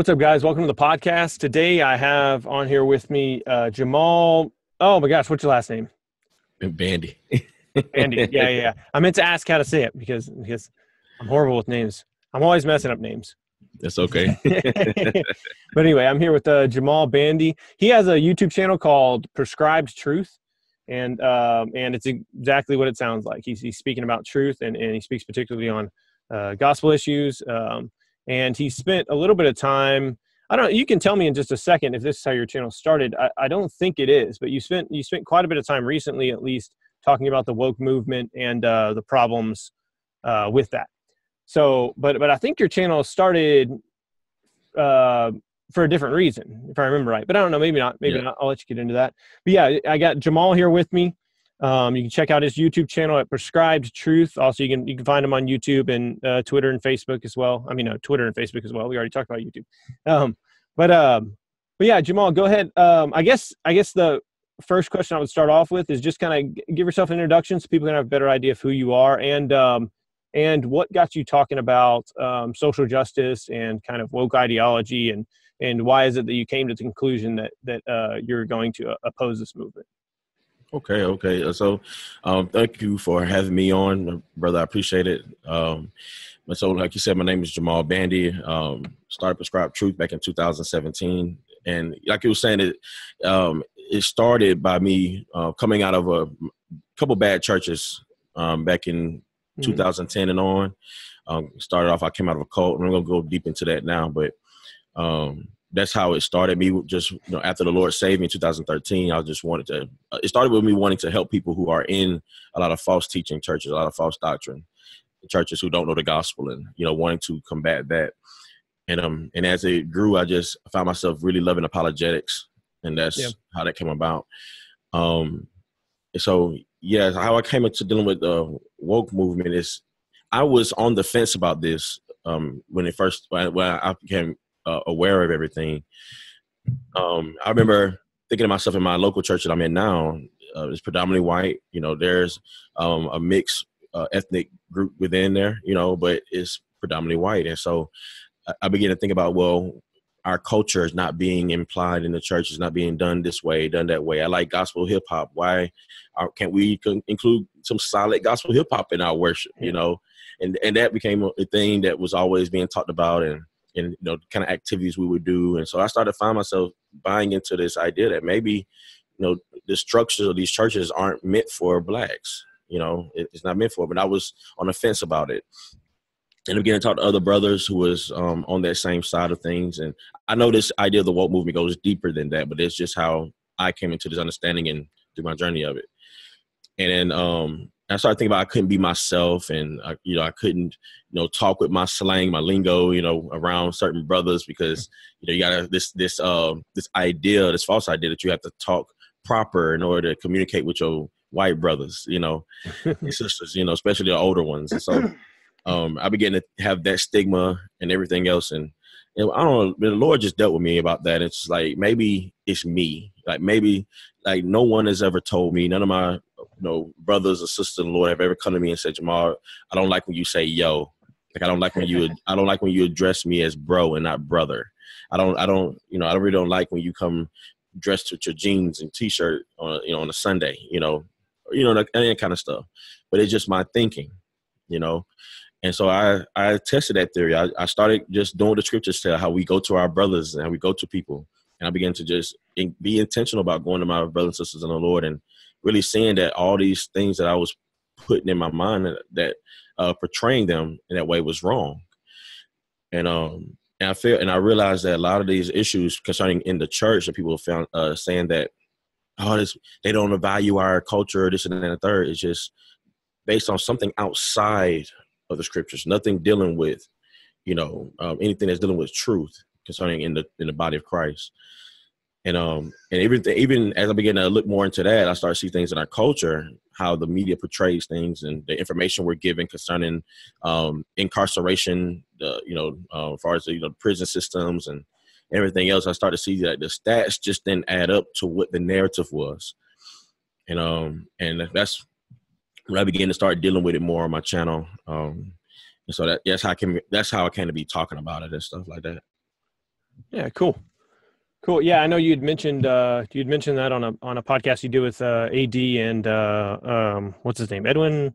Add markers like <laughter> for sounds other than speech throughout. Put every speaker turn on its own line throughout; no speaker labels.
What's up, guys? Welcome to the podcast. Today I have on here with me uh, Jamal. Oh my gosh, what's your last name?
Bandy.
Bandy. <laughs> Yeah, yeah, yeah. I meant to ask how to say it because because I'm horrible with names. I'm always messing up names.
That's okay. <laughs> <laughs>
but anyway, I'm here with uh, Jamal Bandy. He has a YouTube channel called Prescribed Truth, and um, and it's exactly what it sounds like. He's, he's speaking about truth, and, and he speaks particularly on uh, gospel issues. Um, and he spent a little bit of time. I don't. You can tell me in just a second if this is how your channel started. I, I don't think it is, but you spent you spent quite a bit of time recently, at least, talking about the woke movement and uh, the problems uh, with that. So, but but I think your channel started uh, for a different reason, if I remember right. But I don't know, maybe not. Maybe yeah. not. I'll let you get into that. But yeah, I got Jamal here with me. Um, you can check out his YouTube channel at Prescribed Truth. Also, you can you can find him on YouTube and uh, Twitter and Facebook as well. I mean, no, Twitter and Facebook as well. We already talked about YouTube. Um, but um, but yeah, Jamal, go ahead. Um, I guess I guess the first question I would start off with is just kind of give yourself an introduction so people can have a better idea of who you are and um, and what got you talking about um, social justice and kind of woke ideology and and why is it that you came to the conclusion that that uh, you're going to uh, oppose this movement?
Okay, okay. Uh, so, um, thank you for having me on, brother. I appreciate it. Um, so, like you said, my name is Jamal Bandy. Um, started Prescribed Truth back in 2017, and like you were saying, it um, it started by me uh, coming out of a couple bad churches um, back in mm-hmm. 2010 and on. Um, started off, I came out of a cult, and I'm gonna go deep into that now, but um, that's how it started. Me just you know after the Lord saved me in 2013, I just wanted to. Uh, it started with me wanting to help people who are in a lot of false teaching churches, a lot of false doctrine, churches who don't know the gospel, and you know wanting to combat that. And um and as it grew, I just found myself really loving apologetics, and that's yeah. how that came about. Um, so yeah, how I came into dealing with the woke movement is I was on the fence about this um, when it first when I became uh, aware of everything. Um, I remember thinking to myself in my local church that I'm in now, uh, it's predominantly white. You know, there's um, a mixed uh, ethnic group within there, you know, but it's predominantly white. And so I, I began to think about, well, our culture is not being implied in the church. It's not being done this way, done that way. I like gospel hip hop. Why can't we include some solid gospel hip hop in our worship? You know, and and that became a thing that was always being talked about and and you know kind of activities we would do and so i started to find myself buying into this idea that maybe you know the structures of these churches aren't meant for blacks you know it's not meant for but i was on the fence about it and I began to talk to other brothers who was um, on that same side of things. And I know this idea of the woke movement goes deeper than that, but it's just how I came into this understanding and through my journey of it. And then um, I started thinking about I couldn't be myself, and I, you know I couldn't you know talk with my slang, my lingo, you know, around certain brothers because you know you got this this uh, this idea, this false idea that you have to talk proper in order to communicate with your white brothers, you know, <laughs> and sisters, you know, especially the older ones. And so um, I began to have that stigma and everything else, and know, I don't know. The Lord just dealt with me about that. It's like maybe it's me. Like maybe like no one has ever told me. None of my you know brothers or sisters in the Lord have ever come to me and said, Jamal, I don't like when you say yo. Like I don't like when you I don't like when you address me as bro and not brother. I don't I don't you know I really don't like when you come dressed with your jeans and t-shirt on you know on a Sunday. You know you know that, kind of stuff. But it's just my thinking. You know, and so I, I tested that theory. I, I started just doing the scriptures tell how we go to our brothers and how we go to people. And I began to just in, be intentional about going to my brothers and sisters in the Lord and really seeing that all these things that I was putting in my mind that, uh, portraying them in that way was wrong. And um and I feel and I realized that a lot of these issues concerning in the church that people found uh, saying that oh this they don't value our culture this and that and the third is just based on something outside of the scriptures, nothing dealing with, you know, um, anything that's dealing with truth concerning in the in the body of Christ. And um and everything even as I begin to look more into that, I start to see things in our culture, how the media portrays things and the information we're given concerning um incarceration, the you know, uh, as far as the you know prison systems and everything else. I start to see that the stats just didn't add up to what the narrative was. And um and that's when I began to start dealing with it more on my channel. Um, and so that that's how I can that's how I came to be talking about it and stuff like that.
Yeah, cool. Cool. Yeah, I know you'd mentioned uh you'd mentioned that on a on a podcast you do with uh AD and uh um what's his name? Edwin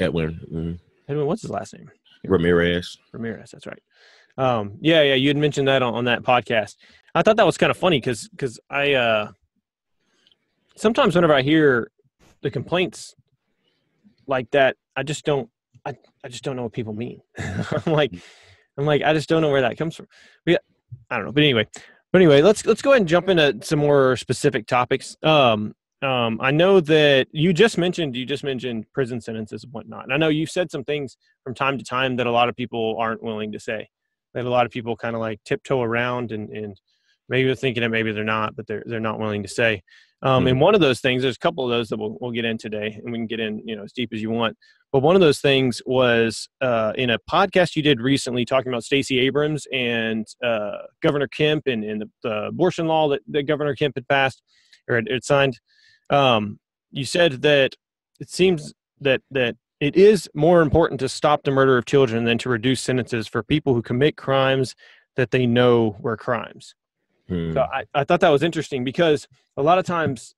Edwin mm,
Edwin, what's his last name?
Ramirez.
Ramirez, that's right. Um yeah, yeah, you had mentioned that on, on that podcast. I thought that was kind of funny because because I uh sometimes whenever I hear the complaints like that, I just don't I, I just don't know what people mean. <laughs> I'm like I'm like I just don't know where that comes from. But yeah, I don't know. But anyway, but anyway, let's let's go ahead and jump into some more specific topics. Um, um, I know that you just mentioned you just mentioned prison sentences and whatnot. And I know you've said some things from time to time that a lot of people aren't willing to say. That a lot of people kind of like tiptoe around and and maybe they're thinking it, maybe they're not, but they're they're not willing to say. Um,
Mm-hmm.
And one of those things, there's a couple of those that we'll we'll get in today, and we can get in you know as deep as you want. But one of those things was uh, in a podcast you did recently talking about Stacey Abrams and uh, Governor Kemp and, and the, the abortion law that, that Governor Kemp had passed or had, had signed. Um, you said that it seems that that it is more important to stop the murder of children than to reduce sentences for people who commit crimes that they know were crimes.
Hmm.
So I, I thought that was interesting because a lot of times,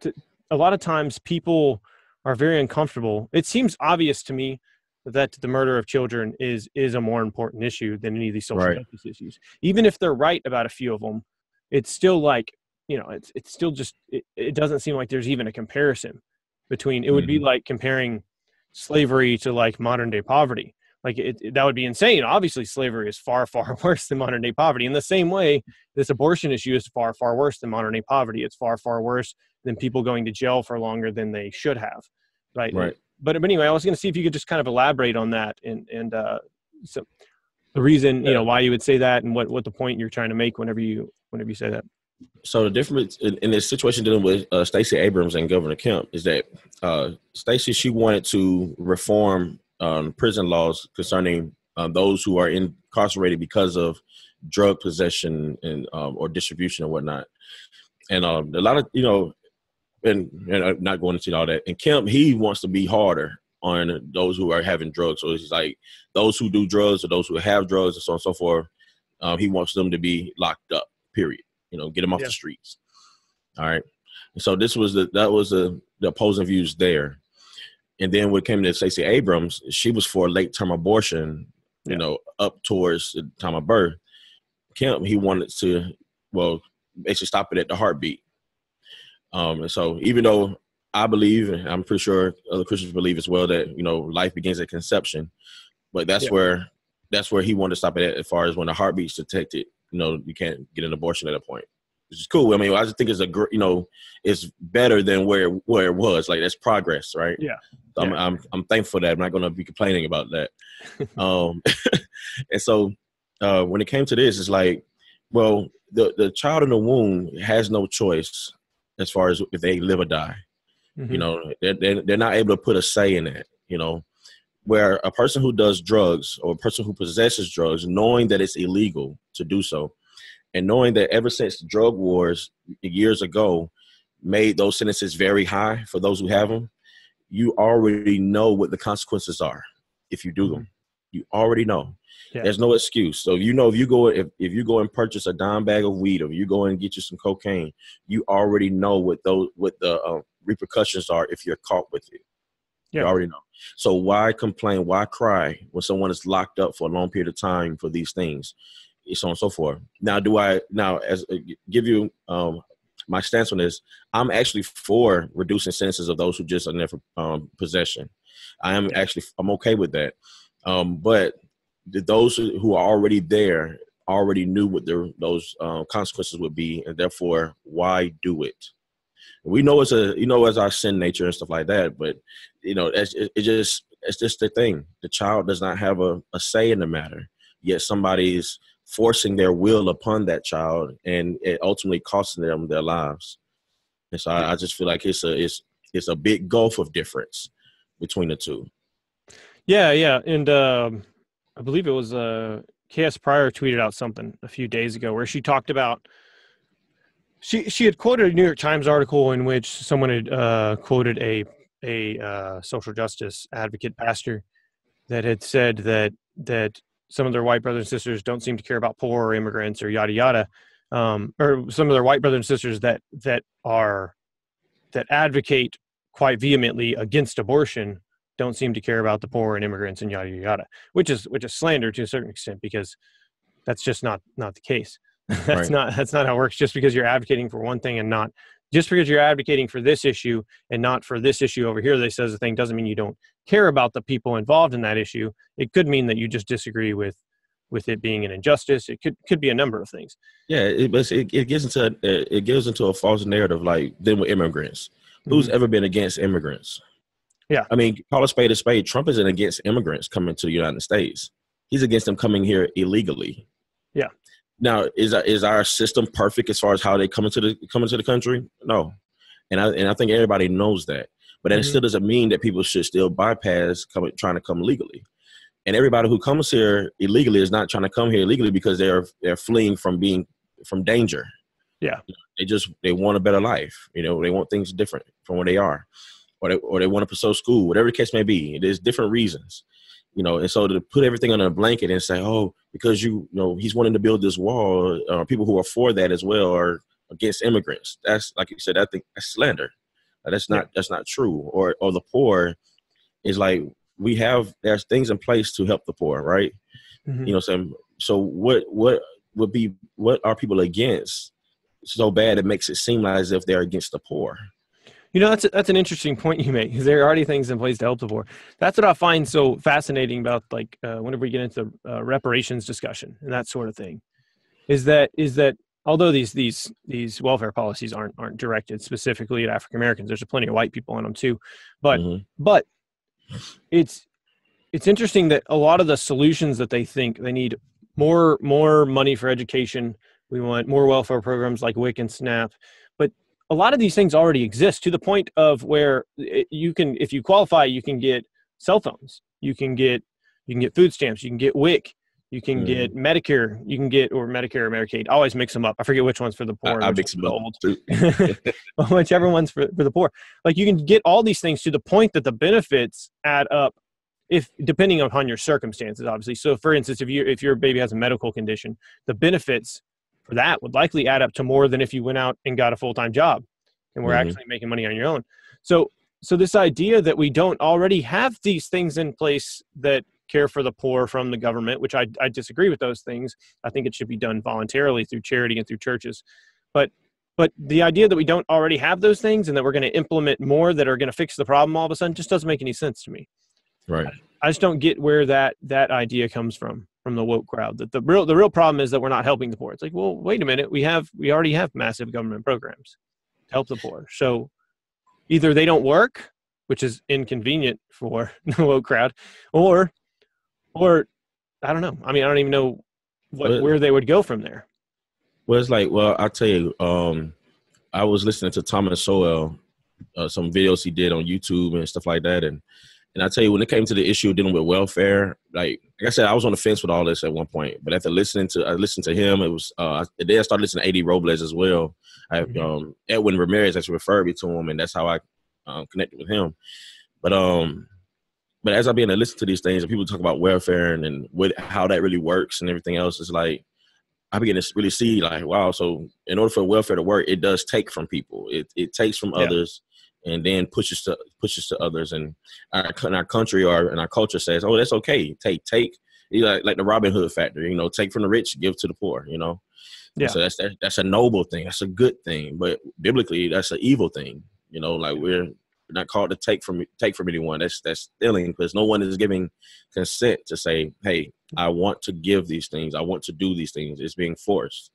to, a lot of times people are very uncomfortable. It seems obvious to me that the murder of children is is a more important issue than any of these social
Right.
justice issues. Even if they're right about a few of them, it's still like you know, it's it's still just it, it doesn't seem like there's even a comparison between. It would be like comparing slavery to like modern day poverty. Like it, it- that would be insane. Obviously, slavery is far <laughs> far worse than modern day poverty. In the same way, this abortion issue is far far worse than modern day poverty. It's far far worse than people going to jail for longer than they should have. Right.
Right.
But, but anyway, I was going to see if you could just kind of elaborate on that and and uh, so the reason you know why you would say that and what what the point you're trying to make whenever you whenever you say that.
So the difference in, in this situation dealing with uh, Stacey Abrams and Governor Kemp is that uh, Stacey she wanted to reform um, prison laws concerning um, those who are incarcerated because of drug possession and um, or distribution and whatnot. And um, a lot of you know, and, and I'm not going into all that. And Kemp he wants to be harder on those who are having drugs. So it's like those who do drugs or those who have drugs and so on and so forth. Um, he wants them to be locked up. Period you know, get them off
Yeah.
the streets. All right. And so this was the that was the, the opposing views there. And then when it came to Stacey Abrams, she was for late term abortion, you
Yeah.
know, up towards the time of birth. Kemp, he wanted to, well, basically stop it at the heartbeat. Um, and so even though I believe, and I'm pretty sure other Christians believe as well, that you know life begins at conception, but that's
Yeah.
where that's where he wanted to stop it at, as far as when the heartbeat's detected. You know, you can't get an abortion at a point, which is cool. I mean, I just think it's a gr- you know, it's better than where where it was. Like that's progress, right?
Yeah.
So I'm, I'm I'm thankful for that. I'm not going to be complaining about that. <laughs> um, <laughs> and so uh, when it came to this, it's like, well, the the child in the womb has no choice as far as if they live or die.
Mhm.
You know, they're, they're, they're not able to put a say in it. you know, where a person who does drugs or a person who possesses drugs, knowing that it's illegal to do so, and knowing that ever since the drug wars years ago made those sentences very high for those who have them, you already know what the consequences are if you do them. You already know.
Yeah.
There's no excuse. So you know if you go if, if you go and purchase a dime bag of weed or you go and get you some cocaine, you already know what those what the uh, repercussions are if you're caught with it.
Yeah.
You already know. So why complain? Why cry when someone is locked up for a long period of time for these things, so on and so forth? Now, do I now as uh, give you um, my stance on this? I'm actually for reducing sentences of those who just are for um, possession. I am actually I'm okay with that. Um, but those who are already there already knew what their those um, consequences would be, and therefore, why do it? We know it's a you know as our sin nature and stuff like that, but you know it's it, it just it's just the thing. The child does not have a, a say in the matter, yet somebody is forcing their will upon that child, and it ultimately costing them their lives. And so I, I just feel like it's a it's it's a big gulf of difference between the two.
Yeah, yeah, and um, I believe it was uh, KS Prior tweeted out something a few days ago where she talked about she she had quoted a New York Times article in which someone had uh, quoted a a uh, social justice advocate pastor that had said that that some of their white brothers and sisters don't seem to care about poor or immigrants or yada yada, um, or some of their white brothers and sisters that that are that advocate quite vehemently against abortion don't seem to care about the poor and immigrants and yada yada, which is which is slander to a certain extent because that's just not not the case. <laughs> that's right. not that's not how it works. Just because you're advocating for one thing and not just because you're advocating for this issue and not for this issue over here, they says the thing doesn't mean you don't care about the people involved in that issue. It could mean that you just disagree with with it being an injustice. It could could be a number of things.
Yeah, it it, it gets into a, it gives into a false narrative like then with immigrants. Mm-hmm. Who's ever been against immigrants?
Yeah,
I mean, call a spade a spade. Trump isn't against immigrants coming to the United States. He's against them coming here illegally.
Yeah.
Now, is is our system perfect as far as how they come into the come into the country? No, and I and I think everybody knows that. But that mm-hmm. still doesn't mean that people should still bypass coming trying to come legally. And everybody who comes here illegally is not trying to come here illegally because they're they're fleeing from being from danger.
Yeah,
they just they want a better life. You know, they want things different from where they are, or they or they want to pursue school, whatever the case may be. There's different reasons you know, and so to put everything under a blanket and say, oh, because you, you know, he's wanting to build this wall, uh, people who are for that as well are against immigrants. That's like you said, I think that's slander. That's not that's not true. Or or the poor is like we have there's things in place to help the poor, right? Mm-hmm. You know, so so what what would be what are people against so bad it makes it seem like as if they're against the poor?
You know, that's a, that's an interesting point you make because there are already things in place to help the poor. That's what I find so fascinating about like uh, whenever we get into uh, reparations discussion and that sort of thing, is that is that although these these these welfare policies aren't aren't directed specifically at African Americans, there's plenty of white people in them too, but mm-hmm. but it's it's interesting that a lot of the solutions that they think they need more more money for education. We want more welfare programs like WIC and SNAP a lot of these things already exist to the point of where you can if you qualify you can get cell phones you can get you can get food stamps you can get wic you can mm. get medicare you can get or medicare or medicaid I always mix them up. I forget which one's for the poor
i, I mix them up too. <laughs>
Whichever one's for, for the poor. Like you can get all these things to the point that the benefits add up if depending upon your circumstances obviously. So for instance if you if your baby has a medical condition the benefits for that would likely add up to more than if you went out and got a full-time job and we're mm-hmm. actually making money on your own. So so this idea that we don't already have these things in place that care for the poor from the government, which I, I disagree with those things. I think it should be done voluntarily through charity and through churches. But but the idea that we don't already have those things and that we're going to implement more that are going to fix the problem all of a sudden just doesn't make any sense to me.
Right.
I just don't get where that that idea comes from from the woke crowd. That the real the real problem is that we're not helping the poor. It's like, well, wait a minute, we have we already have massive government programs to help the poor. So either they don't work, which is inconvenient for <laughs> the woke crowd, or or I don't know. I mean, I don't even know what well, where they would go from there.
Well, it's like, well, I'll tell you. Um, I was listening to Thomas Sowell, uh, some videos he did on YouTube and stuff like that, and and I tell you, when it came to the issue of dealing with welfare, like, like I said, I was on the fence with all this at one point. But after listening to, I listened to him. It was uh, then I started listening to A.D. Robles as well. I, mm-hmm. um, Edwin Ramirez actually referred me to him, and that's how I um, connected with him. But um, but as I began to listen to these things, and people talk about welfare and, and what, how that really works and everything else, it's like I begin to really see like, wow. So in order for welfare to work, it does take from people. It it takes from yeah. others and then pushes to pushes to others. And our, in our country or in our culture says, "Oh, that's okay. Take take." You like, like the Robin Hood factor, you know, take from the rich, give to the poor. You know, yeah. So that's that, that's a noble thing. That's a good thing. But biblically, that's an evil thing. You know, like we're not called to take from take from anyone. That's that's stealing because no one is giving consent to say, "Hey, I want to give these things. I want to do these things." It's being forced.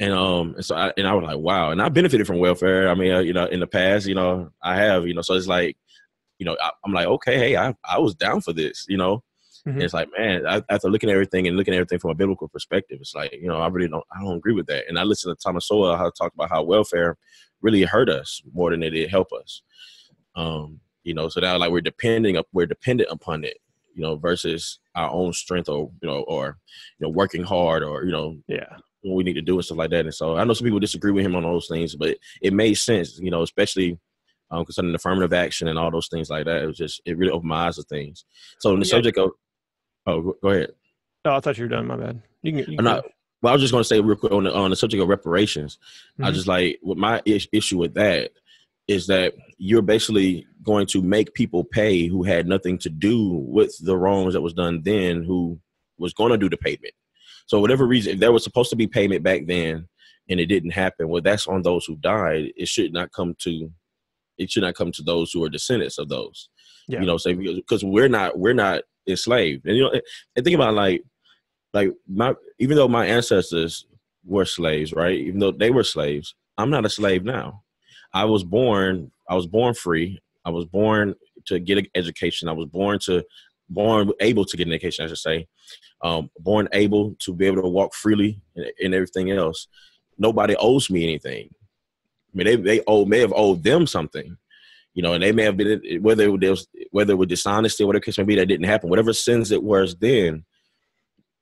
And um, and so I and I was like, wow. And I benefited from welfare. I mean, uh, you know, in the past, you know, I have, you know, so it's like, you know, I, am like, okay, hey, I I was down for this, you know. Mm-hmm. It's like, man, I, after looking at everything and looking at everything from a biblical perspective, it's like, you know, I really don't, I don't agree with that. And I listened to Thomas Sowell how to talk about how welfare really hurt us more than it did help us. Um, you know, so now like we're depending, up, we're dependent upon it, you know, versus our own strength or you know, or you know, working hard or you know,
yeah,
what we need to do and stuff like that. And so I know some people disagree with him on those things, but it made sense, you know, especially um, concerning affirmative action and all those things like that. It was just it really opened my eyes to things. So in the yeah. subject of oh, go ahead.
Oh, I thought you were done. My bad. You can. You can
not, well, I was just going to say real quick on the, on the subject of reparations. Mm-hmm. I just like what my is- issue with that is that you're basically going to make people pay who had nothing to do with the wrongs that was done then, who was going to do the payment. So whatever reason, if there was supposed to be payment back then and it didn't happen, well, that's on those who died. It should not come to it should not come to those who are descendants of those. Yeah. You know, say because, because we're not we're not enslaved. And you know, and think about like like my even though my ancestors were slaves, right? Even though they were slaves, I'm not a slave now. I was born I was born free. I was born to get an education. I was born to born able to get an education, I should say. Um, born able to be able to walk freely and, and everything else. Nobody owes me anything. I mean, they they owe may have owed them something, you know, and they may have been whether it was whether it was dishonesty, or whatever case may be, that didn't happen. Whatever sins it was then,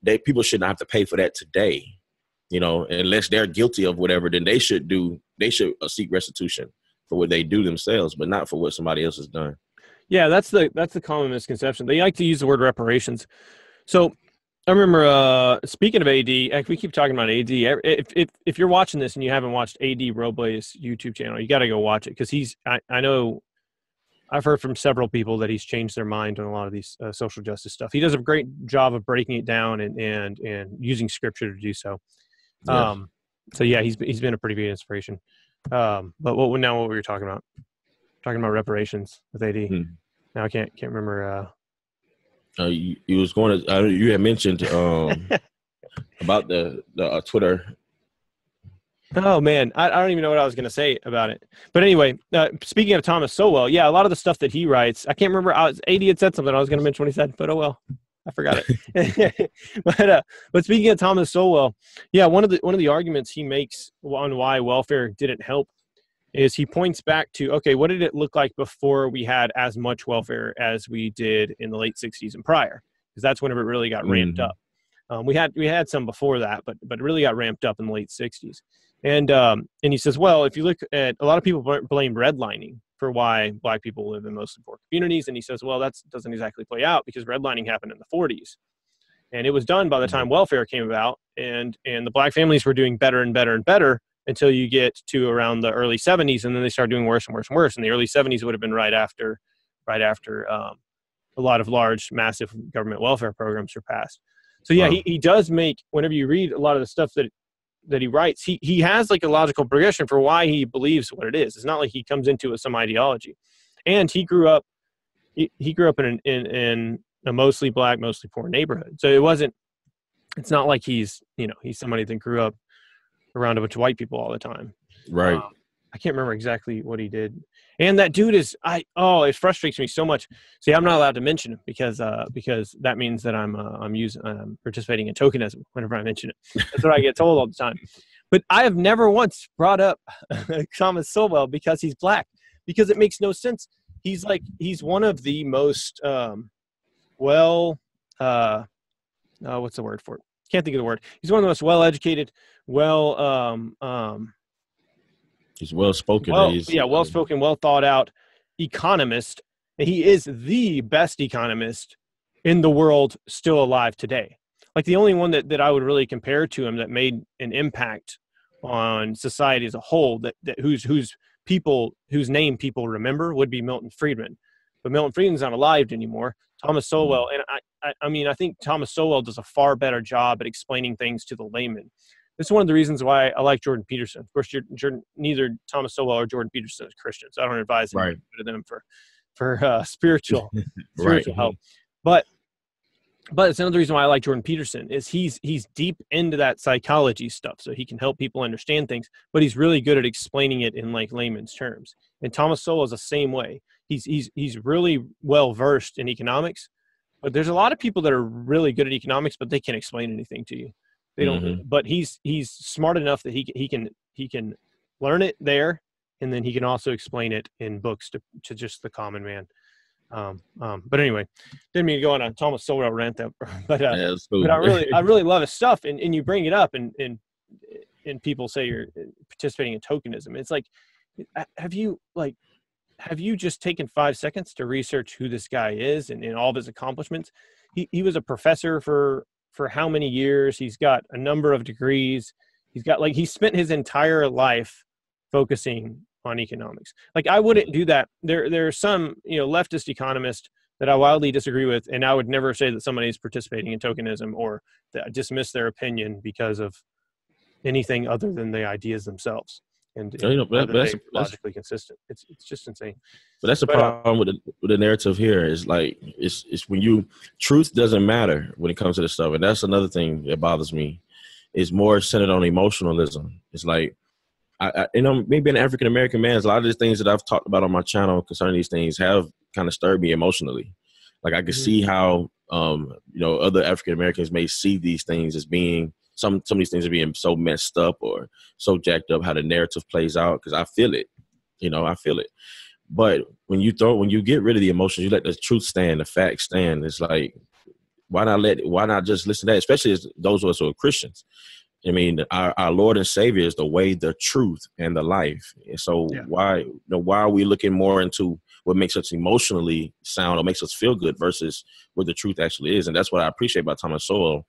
they people shouldn't have to pay for that today. You know, unless they're guilty of whatever, then they should do they should seek restitution for what they do themselves, but not for what somebody else has done.
Yeah, that's the that's the common misconception. They like to use the word reparations. So I remember uh, speaking of AD, we keep talking about AD. If, if if you're watching this and you haven't watched AD Robles YouTube channel, you got to go watch it because he's. I, I know, I've heard from several people that he's changed their mind on a lot of these uh, social justice stuff. He does a great job of breaking it down and and and using scripture to do so. Yeah. Um, so yeah, he's he's been a pretty big inspiration. Um, but what now? What were you talking about? Talking about reparations with AD. Hmm. Now I can't can't remember. Uh,
uh, you, you, was going to. Uh, you had mentioned um, <laughs> about the the uh, Twitter.
Oh man, I, I, don't even know what I was going to say about it. But anyway, uh, speaking of Thomas Sowell, yeah, a lot of the stuff that he writes, I can't remember. I was, AD had said something I was going to mention when he said, but oh well, I forgot it. <laughs> <laughs> but uh, but speaking of Thomas Sowell, yeah, one of the one of the arguments he makes on why welfare didn't help is he points back to okay what did it look like before we had as much welfare as we did in the late 60s and prior? Because that's whenever it really got ramped mm-hmm. up. Um, we had we had some before that but but it really got ramped up in the late 60s and um, and he says well if you look at a lot of people blame redlining for why black people live in mostly poor communities. And he says well that doesn't exactly play out because redlining happened in the 40s and it was done by the time mm-hmm. welfare came about and and the black families were doing better and better and better until you get to around the early 70s and then they start doing worse and worse and worse and the early 70s would have been right after right after um, a lot of large massive government welfare programs were passed. So yeah wow. he, he does make whenever you read a lot of the stuff that that he writes he, he has like a logical progression for why he believes what it is. It's not like he comes into it with some ideology. And he grew up he, he grew up in, an, in in a mostly black mostly poor neighborhood. So it wasn't it's not like he's you know he's somebody that grew up around a bunch of white people all the time.
Right. Um,
I can't remember exactly what he did. And that dude is I oh it frustrates me so much. See, I'm not allowed to mention him because uh because that means that I'm uh, I'm using I'm participating in tokenism whenever I mention it. That's what I get told all the time. But I have never once brought up <laughs> Thomas Sowell because he's black because it makes no sense. He's like he's one of the most um well uh, uh what's the word for it? Can't think of the word. He's one of the most well educated, well um um
he's well spoken
well, yeah. well spoken well thought out economist he is the best economist in the world still alive today. Like the only one that, that i would really compare to him that made an impact on society as a whole that, that whose whose people whose name people remember would be milton friedman. But milton friedman's not alive anymore. Thomas sowell and I, I i mean i think thomas sowell does a far better job at explaining things to the layman this is one of the reasons why I like Jordan Peterson. Of course, Jordan, neither Thomas Sowell or Jordan Peterson is Christian, so I don't advise right. to them for for uh, <laughs> spiritual <laughs> spiritual right. help. <laughs> But but it's another reason why I like Jordan Peterson is he's he's deep into that psychology stuff, so he can help people understand things. But he's really good at explaining it in like layman's terms. And Thomas Sowell is the same way. He's he's he's really well versed in economics, but there's a lot of people that are really good at economics, but they can't explain anything to you. They don't. Mm-hmm. But he's he's smart enough that he he can he can learn it there, and then he can also explain it in books to to just the common man. Um, um, but anyway, didn't mean to go on a Thomas Sowell rant there, <laughs> but uh, yeah, but I really I really love his stuff, and, and you bring it up, and and and people say you're participating in tokenism. It's like, have you like have you just taken five seconds to research who this guy is and, and all of his accomplishments? He he was a professor for for how many years. He's got a number of degrees. He's got like he spent his entire life focusing on economics. Like I hmm. wouldn't do that. There there are some, you know, leftist economists that I wildly disagree with, and I would never say that somebody is participating in tokenism or that dismiss their opinion because of anything other than the ideas themselves and
you know, but that's,
logically that's, consistent. It's it's just insane.
But that's the but, uh, problem with the, with the narrative here is like it's it's when you truth doesn't matter when it comes to this stuff, and that's another thing that bothers me. Is more centered on emotionalism. It's like I, I you know maybe an African American man. A lot of the things that I've talked about on my channel concerning these things have kind of stirred me emotionally. Like I can mm-hmm. see how um you know other African Americans may see these things as being some some of these things are being so messed up or so jacked up how the narrative plays out because I feel it, you know, I feel it. But when you throw when you get rid of the emotions, you let the truth stand, the facts stand. It's like why not let why not just listen to that, especially as those of us who are Christians. I mean, our, our Lord and Savior is the way, the truth, and the life. And so yeah. why you know, why are we looking more into what makes us emotionally sound or makes us feel good versus what the truth actually is? And that's what I appreciate about Thomas Sowell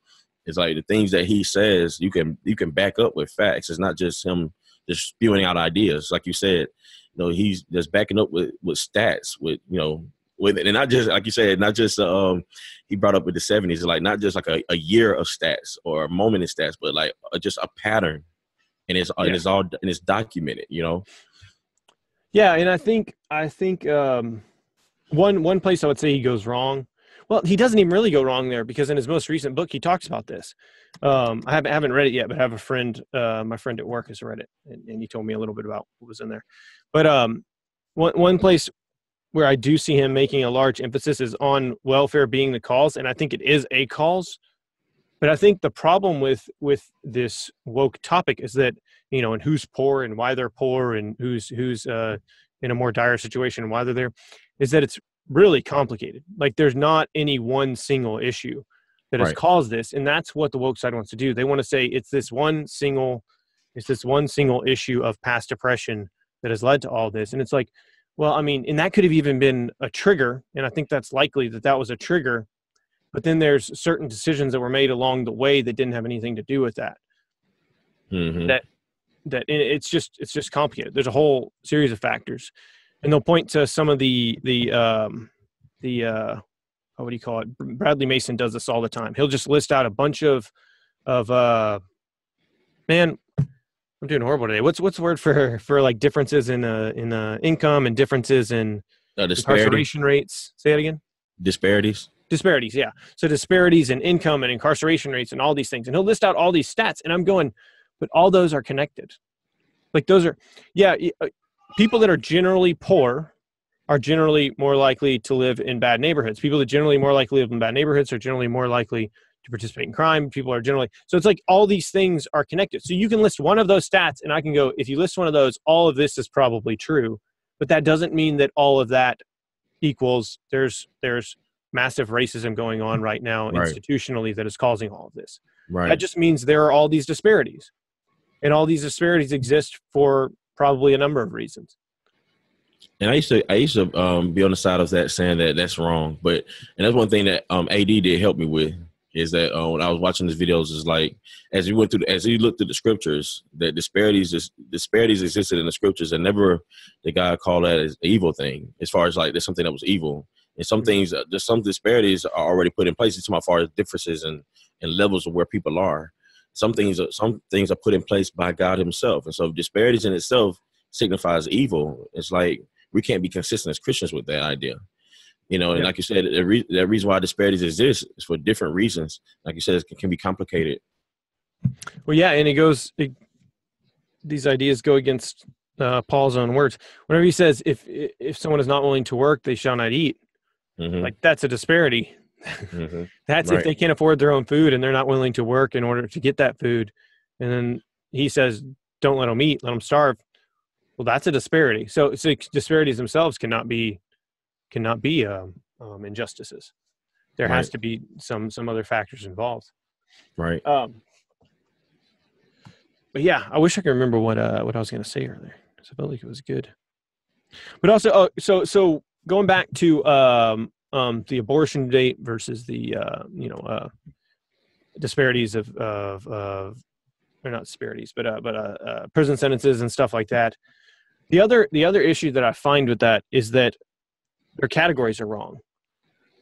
it's like the things that he says you can you can back up with facts. It's not just him just spewing out ideas. Like you said, you know, he's just backing up with with stats, with you know, with and not just like you said, not just um he brought up with the seventies, like not just like a, a year of stats or a moment in stats, but like a, just a pattern, and it's yeah. and it's all and it's documented, you know.
Yeah, and I think I think um, one one place I would say he goes wrong well, he doesn't even really go wrong there because in his most recent book, he talks about this. Um, I haven't, haven't read it yet, but I have a friend, uh, my friend at work has read it, and, and, he told me a little bit about what was in there. But um, one, one place where I do see him making a large emphasis is on welfare being the cause, and I think it is a cause. But I think the problem with with this woke topic is that you know, and who's poor and why they're poor, and who's who's uh, in a more dire situation and why they're there, is that it's really complicated. Like there's not any one single issue that has right. caused this, and that's what the woke side wants to do. They want to say it's this one single, it's this one single issue of past oppression that has led to all this, and it's like, well, I mean, and that could have even been a trigger, and I think that's likely that that was a trigger. But then there's certain decisions that were made along the way that didn't have anything to do with that. Mm-hmm. That that it's just it's just complicated. There's a whole series of factors and they'll point to some of the the um, the uh, what do you call it? Bradley Mason does this all the time. He'll just list out a bunch of of uh, man. I'm doing horrible today. What's what's the word for for like differences in uh in uh income and differences in uh, incarceration rates? Say it again.
Disparities.
Disparities, yeah. So disparities in income and incarceration rates and all these things, and he'll list out all these stats, and I'm going, but all those are connected. Like those are, yeah. People that are generally poor are generally more likely to live in bad neighborhoods. People that generally more likely live in bad neighborhoods are generally more likely to participate in crime. People are generally so it's like all these things are connected. So you can list one of those stats, and I can go, if you list one of those, all of this is probably true. But that doesn't mean that all of that equals there's there's massive racism going on right now right. institutionally that is causing all of this. Right. That just means there are all these disparities. And all these disparities exist for probably a number of reasons.
And I used to I used to um, be on the side of that saying that that's wrong, but and that's one thing that um, AD did help me with is that uh, when I was watching his videos is like as he went through as he looked at the scriptures that disparities disparities existed in the scriptures and never the guy called that as evil thing as far as like there's something that was evil and some mm-hmm. things uh, there's some disparities are already put in place it's as far as differences and and levels of where people are some things are some things are put in place by God Himself, and so disparities in itself signifies evil. It's like we can't be consistent as Christians with that idea. You know, and yeah. like you said, the, re- the, reason why disparities exist is for different reasons. Like you said, it can be complicated.
Well, yeah, and it goes. It, these ideas go against uh, Paul's own words. Whenever he says, "If if someone is not willing to work, they shall not eat," mm-hmm. like that's a disparity. Mm-hmm. <laughs> That's right. if they can't afford their own food and they're not willing to work in order to get that food. And then he says, "Don't let them eat; let them starve." Well, that's a disparity. So, so disparities themselves cannot be cannot be um, um, injustices. There right. has to be some some other factors involved.
Right. Um,
but yeah, I wish I could remember what uh, what I was going to say earlier. I felt like it was good. But also, oh, so so going back to um, um, the abortion date versus the uh, you know uh, disparities of of, of or not disparities, but uh, but uh, uh, prison sentences and stuff like that. The other the other issue that I find with that is that their categories are wrong.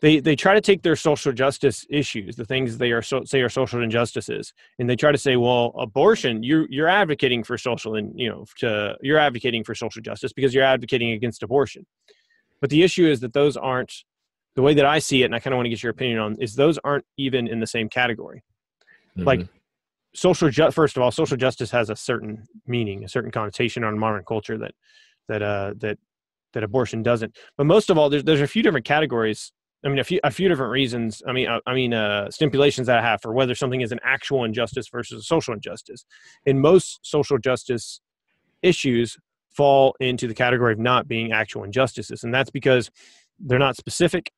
They they try to take their social justice issues, the things they are so, say are social injustices, and they try to say, well, abortion, you're you're advocating for social and you know to, you're advocating for social justice because you're advocating against abortion. But the issue is that those aren't the way that I see it, and I kind of want to get your opinion on is those aren't even in the same category. Mm-hmm. Like social ju- first of all social justice has a certain meaning a certain connotation on modern culture that that uh that that abortion doesn't but most of all there's there's a few different categories i mean a few a few different reasons i mean i, I mean uh stipulations that i have for whether something is an actual injustice versus a social injustice in most social justice issues fall into the category of not being actual injustices and that's because they're not specific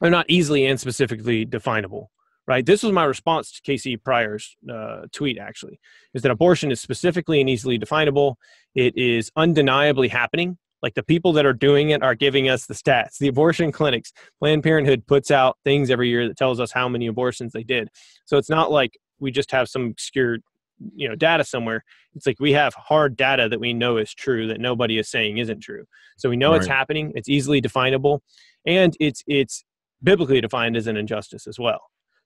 they're not easily and specifically definable right? This was my response to KS Prior's uh, tweet, actually, is that abortion is specifically and easily definable. It is undeniably happening. Like the people that are doing it are giving us the stats. The abortion clinics, Planned Parenthood puts out things every year that tells us how many abortions they did. So it's not like we just have some obscure you know data somewhere it's like we have hard data that we know is true that nobody is saying isn't true so we know right. it's happening it's easily definable and it's it's biblically defined as an injustice as well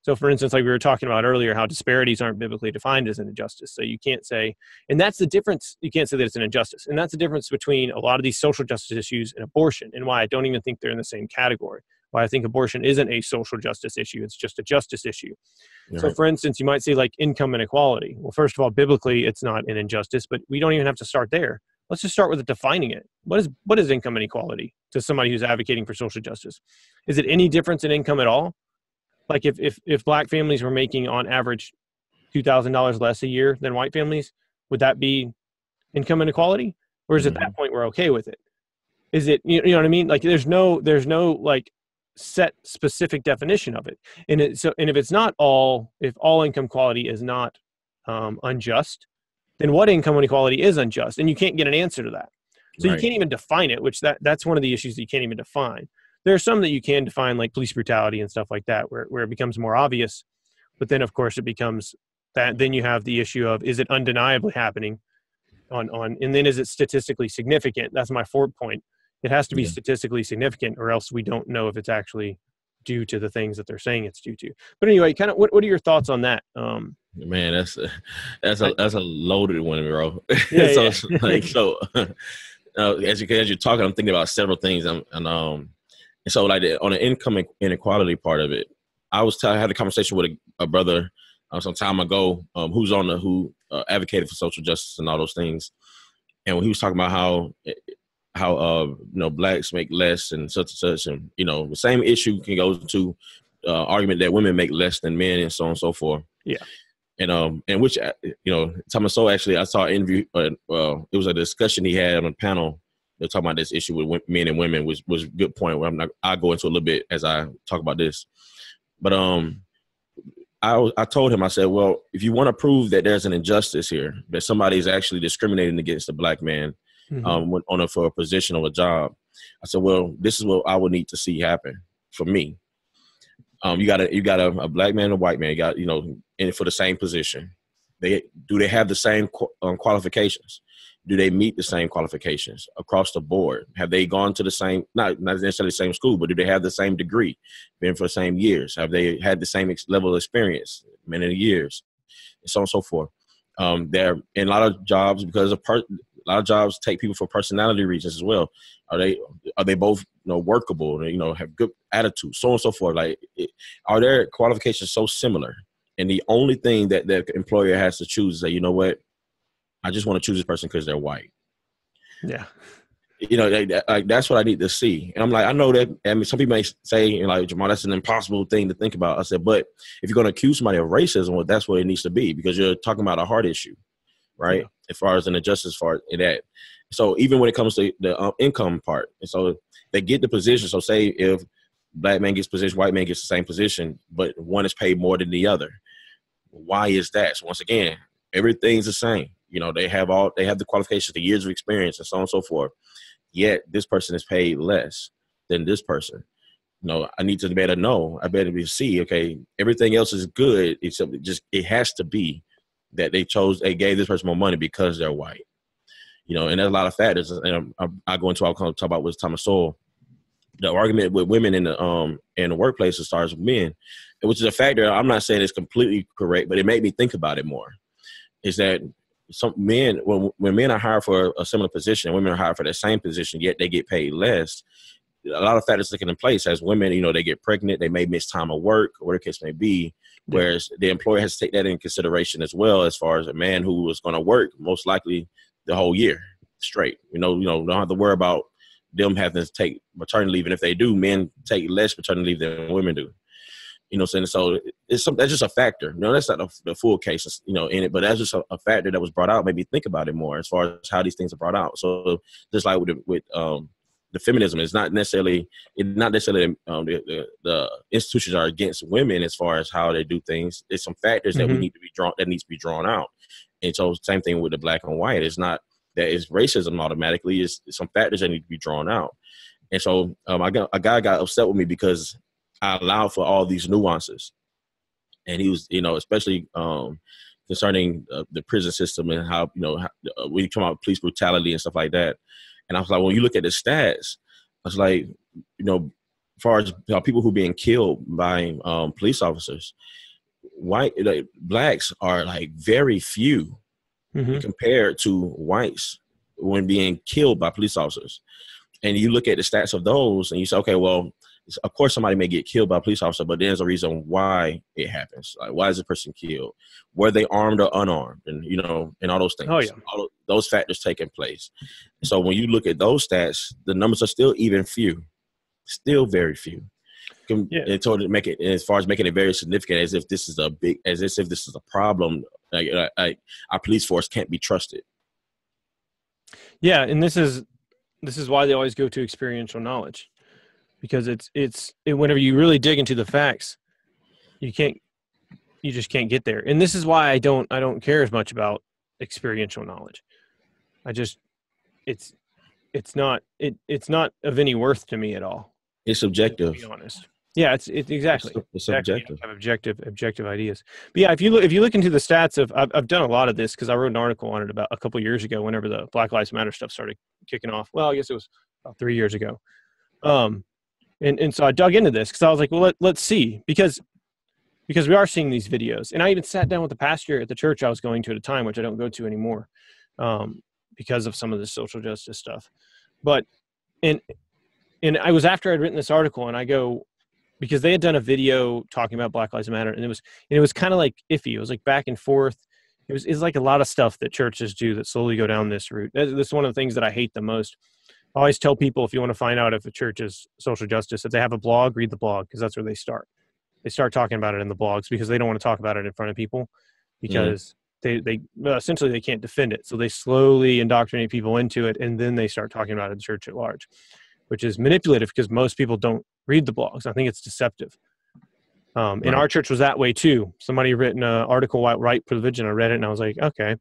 so, for instance, like we were talking about earlier, how disparities aren't biblically defined as an injustice. So, you can't say, and that's the difference. You can't say that it's an injustice. And that's the difference between a lot of these social justice issues and abortion, and why I don't even think they're in the same category. Why I think abortion isn't a social justice issue, it's just a justice issue. So, for instance, you might say like income inequality. Well, first of all, biblically, it's not an injustice, but we don't even have to start there. Let's just start with defining it. What is what is income inequality to somebody who's advocating for social justice? Is it any difference in income at all? like if if if black families were making on average two thousand dollars less a year than white families, would that be income inequality? Or is mm-hmm. at that point we're okay with it? Is it you know what I mean? Like there's no there's no like set specific definition of it. And it, so and if it's not all if all income quality is not um, unjust, then what income inequality is unjust? And you can't get an answer to that. So right. you can't even define it, which that that's one of the issues that you can't even define there are some that you can define like police brutality and stuff like that where, where it becomes more obvious but then of course it becomes that then you have the issue of is it undeniably happening on on and then is it statistically significant that's my fourth point it has to be yeah. statistically significant or else we don't know if it's actually due to the things that they're saying it's due to. But anyway kind of what, what are your thoughts on that? Um
man that's a, that's a that's a loaded one bro. <laughs> Yeah, so yeah. <laughs> like so <laughs> uh, as you as you're talking i'm thinking about several things I'm, and um and so, like on the income inequality part of it, I was t- I had a conversation with a, a brother uh, some time ago um, who's on the who uh, advocated for social justice and all those things, and when he was talking about how eh, how uh you know blacks make less and such and such, and you know the same issue can go to uh, argument that women make less than men and so on and so forth.
Yeah.
And um and which uh, you know Thomas So actually I saw an interview uh, uh, it was a discussion he had on a panel they're talking about this issue with men and women which was a good point. Where I'm not, I'll go into a little bit as I talk about this, but um, I I told him I said, well, if you want to prove that there's an injustice here, that somebody is actually discriminating against a black man, mm-hmm. um, on a for a position or a job, I said, well, this is what I would need to see happen for me. Um, you got a you got a, a black man and a white man. You got you know in for the same position. They do they have the same um, qualifications? do they meet the same qualifications across the board? Have they gone to the same, not, not necessarily the same school, but do they have the same degree, been for the same years? Have they had the same level of experience, many years, and so on and so forth? Um, there in a lot of jobs because of per, a lot of jobs take people for personality reasons as well. Are they are they both you know workable? You know, have good attitude, so on and so forth. Like, are their qualifications so similar? And the only thing that the employer has to choose is that you know what I just want to choose this person because they're white.
Yeah.
You know, like, like, that's what I need to see. And I'm like, I know that. I mean, some people may say, you know, like Jamal, that's an impossible thing to think about. I said, but if you're going to accuse somebody of racism, well, that's what it needs to be because you're talking about a hard issue, right? Yeah. As far as an injustice for that. So even when it comes to the um, income part, and so they get the position. So say if black man gets position, white man gets the same position, but one is paid more than the other. Why is that? So once again, everything's the same. You know, they have all they have the qualifications, the years of experience, and so on and so forth. Yet this person is paid less than this person. you know, I need to better know. I better be see. Okay, everything else is good. It's just it has to be that they chose they gave this person more money because they're white. You know, and there's a lot of factors. And I, I go into I'll talk about with Thomas Sowell. The argument with women in the um in the workplace as far as men, which is a factor. I'm not saying it's completely correct, but it made me think about it more. Is that some men when when men are hired for a similar position, women are hired for the same position, yet they get paid less. A lot of factors taking in place as women, you know, they get pregnant, they may miss time of work, whatever the case may be. Whereas the employer has to take that in consideration as well, as far as a man who was going to work most likely the whole year straight. You know, you know, don't have to worry about them having to take maternity leave, and if they do, men take less maternity leave than women do. You know, saying so it's some that's just a factor. Know, that's not the, the full case, you know, in it, but that's just a, a, factor that was brought out. Maybe think about it more as far as how these things are brought out. So just like with with um, the feminism, it's not necessarily it's not necessarily um, the, the, the institutions are against women as far as how they do things. There's some factors mm-hmm. that we need to be drawn that needs to be drawn out. And so same thing with the black and white. It's not that it's racism automatically. It's, it's some factors that need to be drawn out. And so um, I got a guy got upset with me because I allowed for all these nuances, and he was, you know, especially um, concerning uh, the prison system and how you know how, uh, we come out police brutality and stuff like that. And I was like, when you look at the stats, I was like, you know, as far as people who are being killed by um, police officers, white like, blacks are like very few mm-hmm. compared to whites when being killed by police officers. And you look at the stats of those, and you say, okay, well, of course somebody may get killed by a police officer, but there's a reason why it happens. Like why is the person killed? Were they armed or unarmed? And you know, and all those oh, things.
Oh yeah.
All those factors taking place. So when you look at those stats, the numbers are still even few. Still very few. Yeah. And to make it as far as making it very significant as if this is a big as if this is a problem like, like our police force can't be trusted
yeah and this is this is why they always go to experiential knowledge because it's it's it, whenever you really dig into the facts you can't you just can't get there. And this is why i don't i don't care as much about experiential knowledge. I just it's it's not it it's not of any worth to me at all.
It's subjective.
To be honest. Yeah it's it's exactly
it's, subjective.
Have objective objective ideas. But yeah if you look if you look into the stats of i've, I've done a lot of this because i wrote an article on it about a couple years ago whenever the black lives matter stuff started kicking off. Well i guess it was about three years ago. Um and and so I dug into this because I was like, well, let, let's see because because we are seeing these videos, and I even sat down with the pastor at the church I was going to at a time, which I don't go to anymore, um, because of some of the social justice stuff. But and and I was after I'd written this article, and I go because they had done a video talking about Black Lives Matter, and it was and it was kind of like iffy. It was like back and forth. It was it's like a lot of stuff that churches do that slowly go down this route. This is one of the things that I hate the most I always tell people if you want to find out if a church is social justice, if they have a blog, read the blog because that's where they start. They start talking about it in the blogs because they don't want to talk about it in front of people because mm. they they essentially they can't defend it. So they slowly indoctrinate people into it, and then they start talking about it in church at large, which is manipulative because most people don't read the blogs. I think it's deceptive. Um, right. And our church was that way too. Somebody written an article about right privilege, and I read it, and I was like, okay,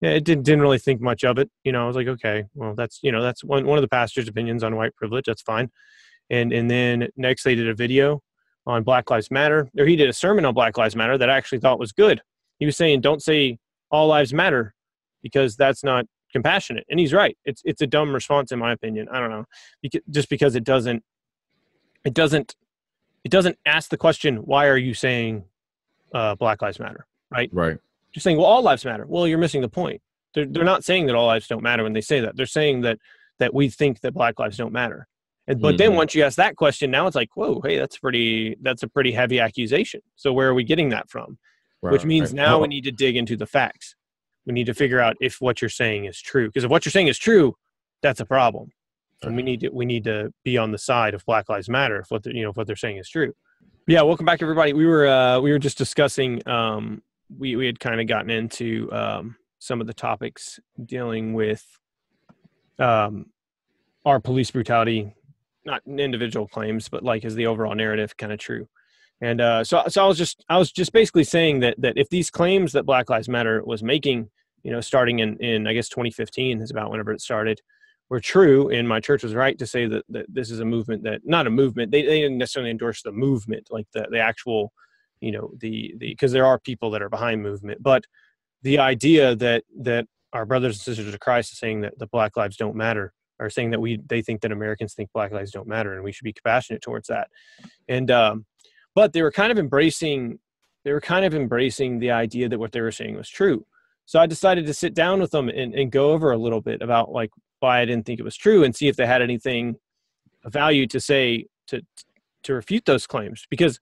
yeah, it didn't didn't really think much of it. You know, I was like, okay, well, that's you know, that's one one of the pastor's opinions on white privilege. That's fine. And and then next they did a video on Black Lives Matter, or he did a sermon on Black Lives Matter that I actually thought was good. He was saying, don't say all lives matter because that's not compassionate, and he's right. It's it's a dumb response in my opinion. I don't know, because, just because it doesn't it doesn't it doesn't ask the question why are you saying uh, Black Lives Matter, right?
Right
just saying, well, all lives matter. Well, you're missing the point. They're, they're not saying that all lives don't matter when they say that. They're saying that that we think that black lives don't matter. And, but mm-hmm. then once you ask that question, now it's like, whoa, hey, that's pretty that's a pretty heavy accusation. So where are we getting that from? Right, Which means right. now we need to dig into the facts. We need to figure out if what you're saying is true. Because if what you're saying is true, that's a problem. And we need to we need to be on the side of Black Lives Matter if what you know if what they're saying is true. Yeah, welcome back everybody. We were uh, we were just discussing um, we we had kind of gotten into um, some of the topics dealing with um, our police brutality, not individual claims, but like is the overall narrative kind of true? And uh, so, so I was just I was just basically saying that that if these claims that Black Lives Matter was making, you know, starting in in I guess 2015 is about whenever it started, were true and my church was right to say that, that this is a movement that not a movement they, they didn't necessarily endorse the movement like the, the actual you know the the because there are people that are behind movement but the idea that that our brothers and sisters of christ are saying that the black lives don't matter are saying that we they think that americans think black lives don't matter and we should be compassionate towards that. And um but they were kind of embracing they were kind of embracing the idea that what they were saying was true. So i decided to sit down with them and, and go over a little bit about like why i didn't think it was true and see if they had anything of value to say to to refute those claims. Because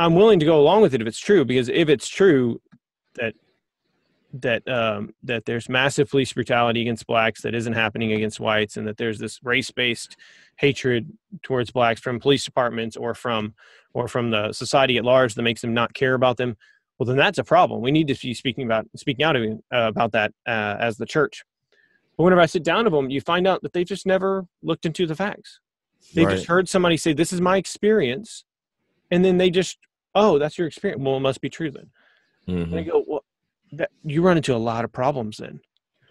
i'm willing to go along with it if it's true because if it's true that that um, that there's massive police brutality against blacks that isn't happening against whites, and that there's this race-based hatred towards blacks from police departments or from or from the society at large that makes them not care about them. Well, then that's a problem. We need to be speaking about speaking out uh, about that uh, as the church. But whenever I sit down with them, you find out that they just never looked into the facts. They right. just heard somebody say, "This is my experience," and then they just, "Oh, that's your experience." Well, it must be true then. Mm-hmm. And I go, "Well, that you run into a lot of problems then.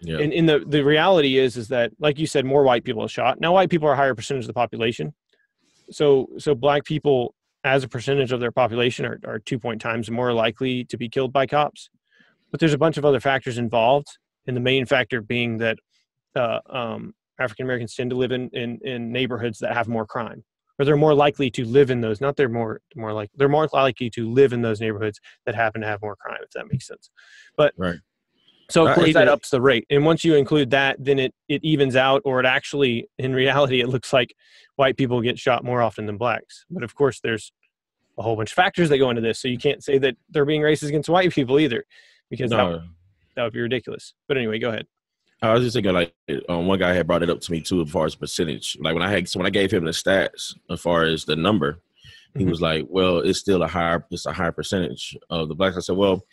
Yeah. And, and the, the reality is is that like you said, more white people are shot. Now white people are a higher percentage of the population. So so black people as a percentage of their population are, are two point times more likely to be killed by cops. But there's a bunch of other factors involved, and the main factor being that uh, um, African Americans tend to live in, in, in neighborhoods that have more crime or they're more likely to live in those not they're more more like they're more likely to live in those neighborhoods that happen to have more crime if that makes sense. But
right.
so of course that ups the rate and once you include that then it it evens out or it actually in reality it looks like white people get shot more often than blacks. But of course there's a whole bunch of factors that go into this so you can't say that they're being racist against white people either because no. that, would, that would be ridiculous. But anyway go ahead
I was just thinking like um, one guy had brought it up to me too as far as percentage. Like when I had so when I gave him the stats as far as the number, he mm-hmm. was like, "Well, it's still a higher it's a higher percentage of the blacks." I said, "Well,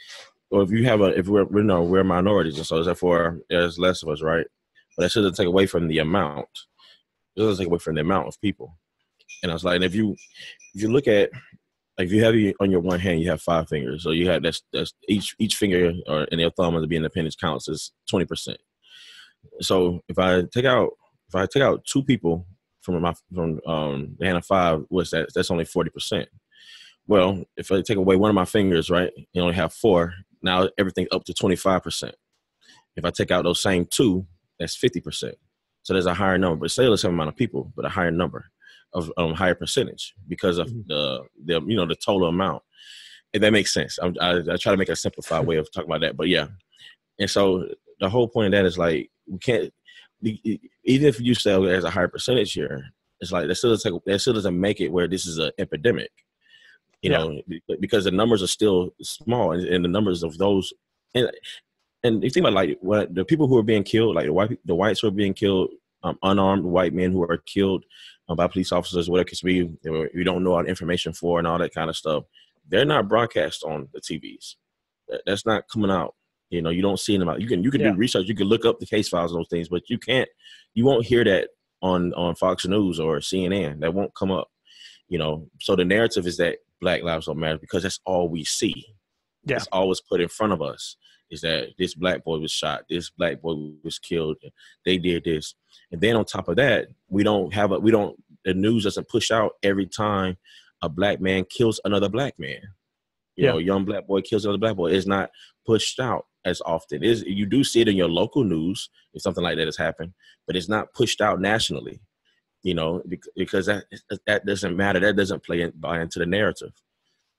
well if you have a if we're you know we're minorities and so therefore there's less of us, right? But that shouldn't take away from the amount. It doesn't take away from the amount of people." And I was like, and if you if you look at like if you have on your one hand, you have five fingers. So you have that's that's each each finger or in your thumb to be in the appendage counts is twenty percent so if I take out if I take out two people from my from um, the hand of five, what's that? That's only forty percent. Well, if I take away one of my fingers, right, you only have four. Now everything up to twenty five percent. If I take out those same two, that's fifty percent. So there's a higher number, but say the same amount of people, but a higher number of um, higher percentage because of mm-hmm. the the you know the total amount. If that makes sense, I, I, I try to make a simplified way of talking about that, but yeah. And so the whole point of that is like we can't even if you sell as a higher percentage here, it's like that still doesn't that still doesn't make it where this is an epidemic. You yeah. know, because the numbers are still small, and, and, the numbers of those, and and you think about like what the people who are being killed, like the white the whites who are being killed, um, unarmed white men who are killed um, by police officers, whatever it could be, you don't know all the information for and all that kind of stuff. They're not broadcast on the TVs. That's not coming out you know, you don't see them out. You can you can yeah. do research, you can look up the case files and those things, but you can't you won't hear that on on Fox News or CNN. That won't come up. You know, so the narrative is that Black Lives Don't Matter because that's all we see. Yeah. It's always put in front of us is that this black boy was shot, this black boy was killed, they did this. And then on top of that, we don't have a we don't the news doesn't push out every time a black man kills another black man. You yeah. know, young black boy kills another black boy. It's not pushed out as often. Is you do see it in your local news if something like that has happened, but it's not pushed out nationally. You know, because that that doesn't matter. That doesn't play in, buy into the narrative.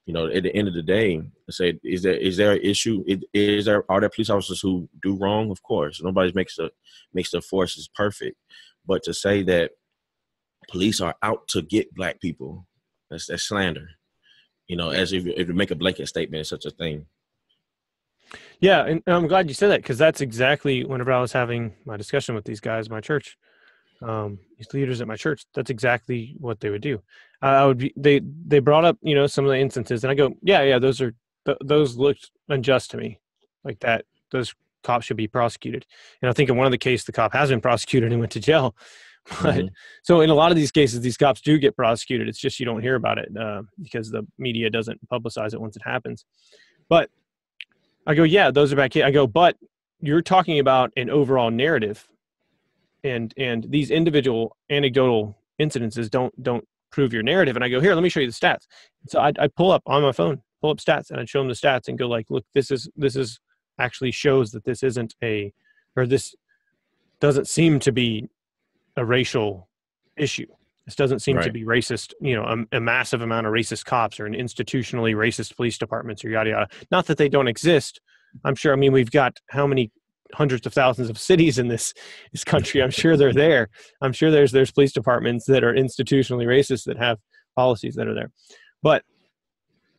You know, at the end of the day, say is there is there an issue? Is there are there police officers who do wrong? Of course, nobody makes the makes the forces perfect, but to say that police are out to get black people, that's that's slander. You know, as if, if you make a blanket statement, such a thing.
Yeah, and I'm glad you said that because that's exactly whenever I was having my discussion with these guys, my church, um, these leaders at my church. That's exactly what they would do. Uh, I would be they they brought up you know some of the instances, and I go, yeah, yeah, those are th- those looked unjust to me, like that. Those cops should be prosecuted. And I think in one of the cases, the cop has been prosecuted and went to jail. <laughs> But mm-hmm. so in a lot of these cases, these cops do get prosecuted. It's just you don't hear about it uh, because the media doesn't publicize it once it happens. But I go, yeah, those are bad kids. I go, but you're talking about an overall narrative. and and these individual anecdotal incidences don't don't prove your narrative. And I go here, let me show you the stats. So I I pull up on my phone, pull up stats, and I'd show them the stats and go like, look, this is this is actually shows that this isn't a or this doesn't seem to be a racial issue. This doesn't seem
Right.
to be racist, you know, a, a massive amount of racist cops or an institutionally racist police departments or yada yada. Not that they don't exist. I'm sure. I mean, we've got how many hundreds of thousands of cities in this this country. I'm sure they're there. I'm sure there's there's police departments that are institutionally racist that have policies that are there, but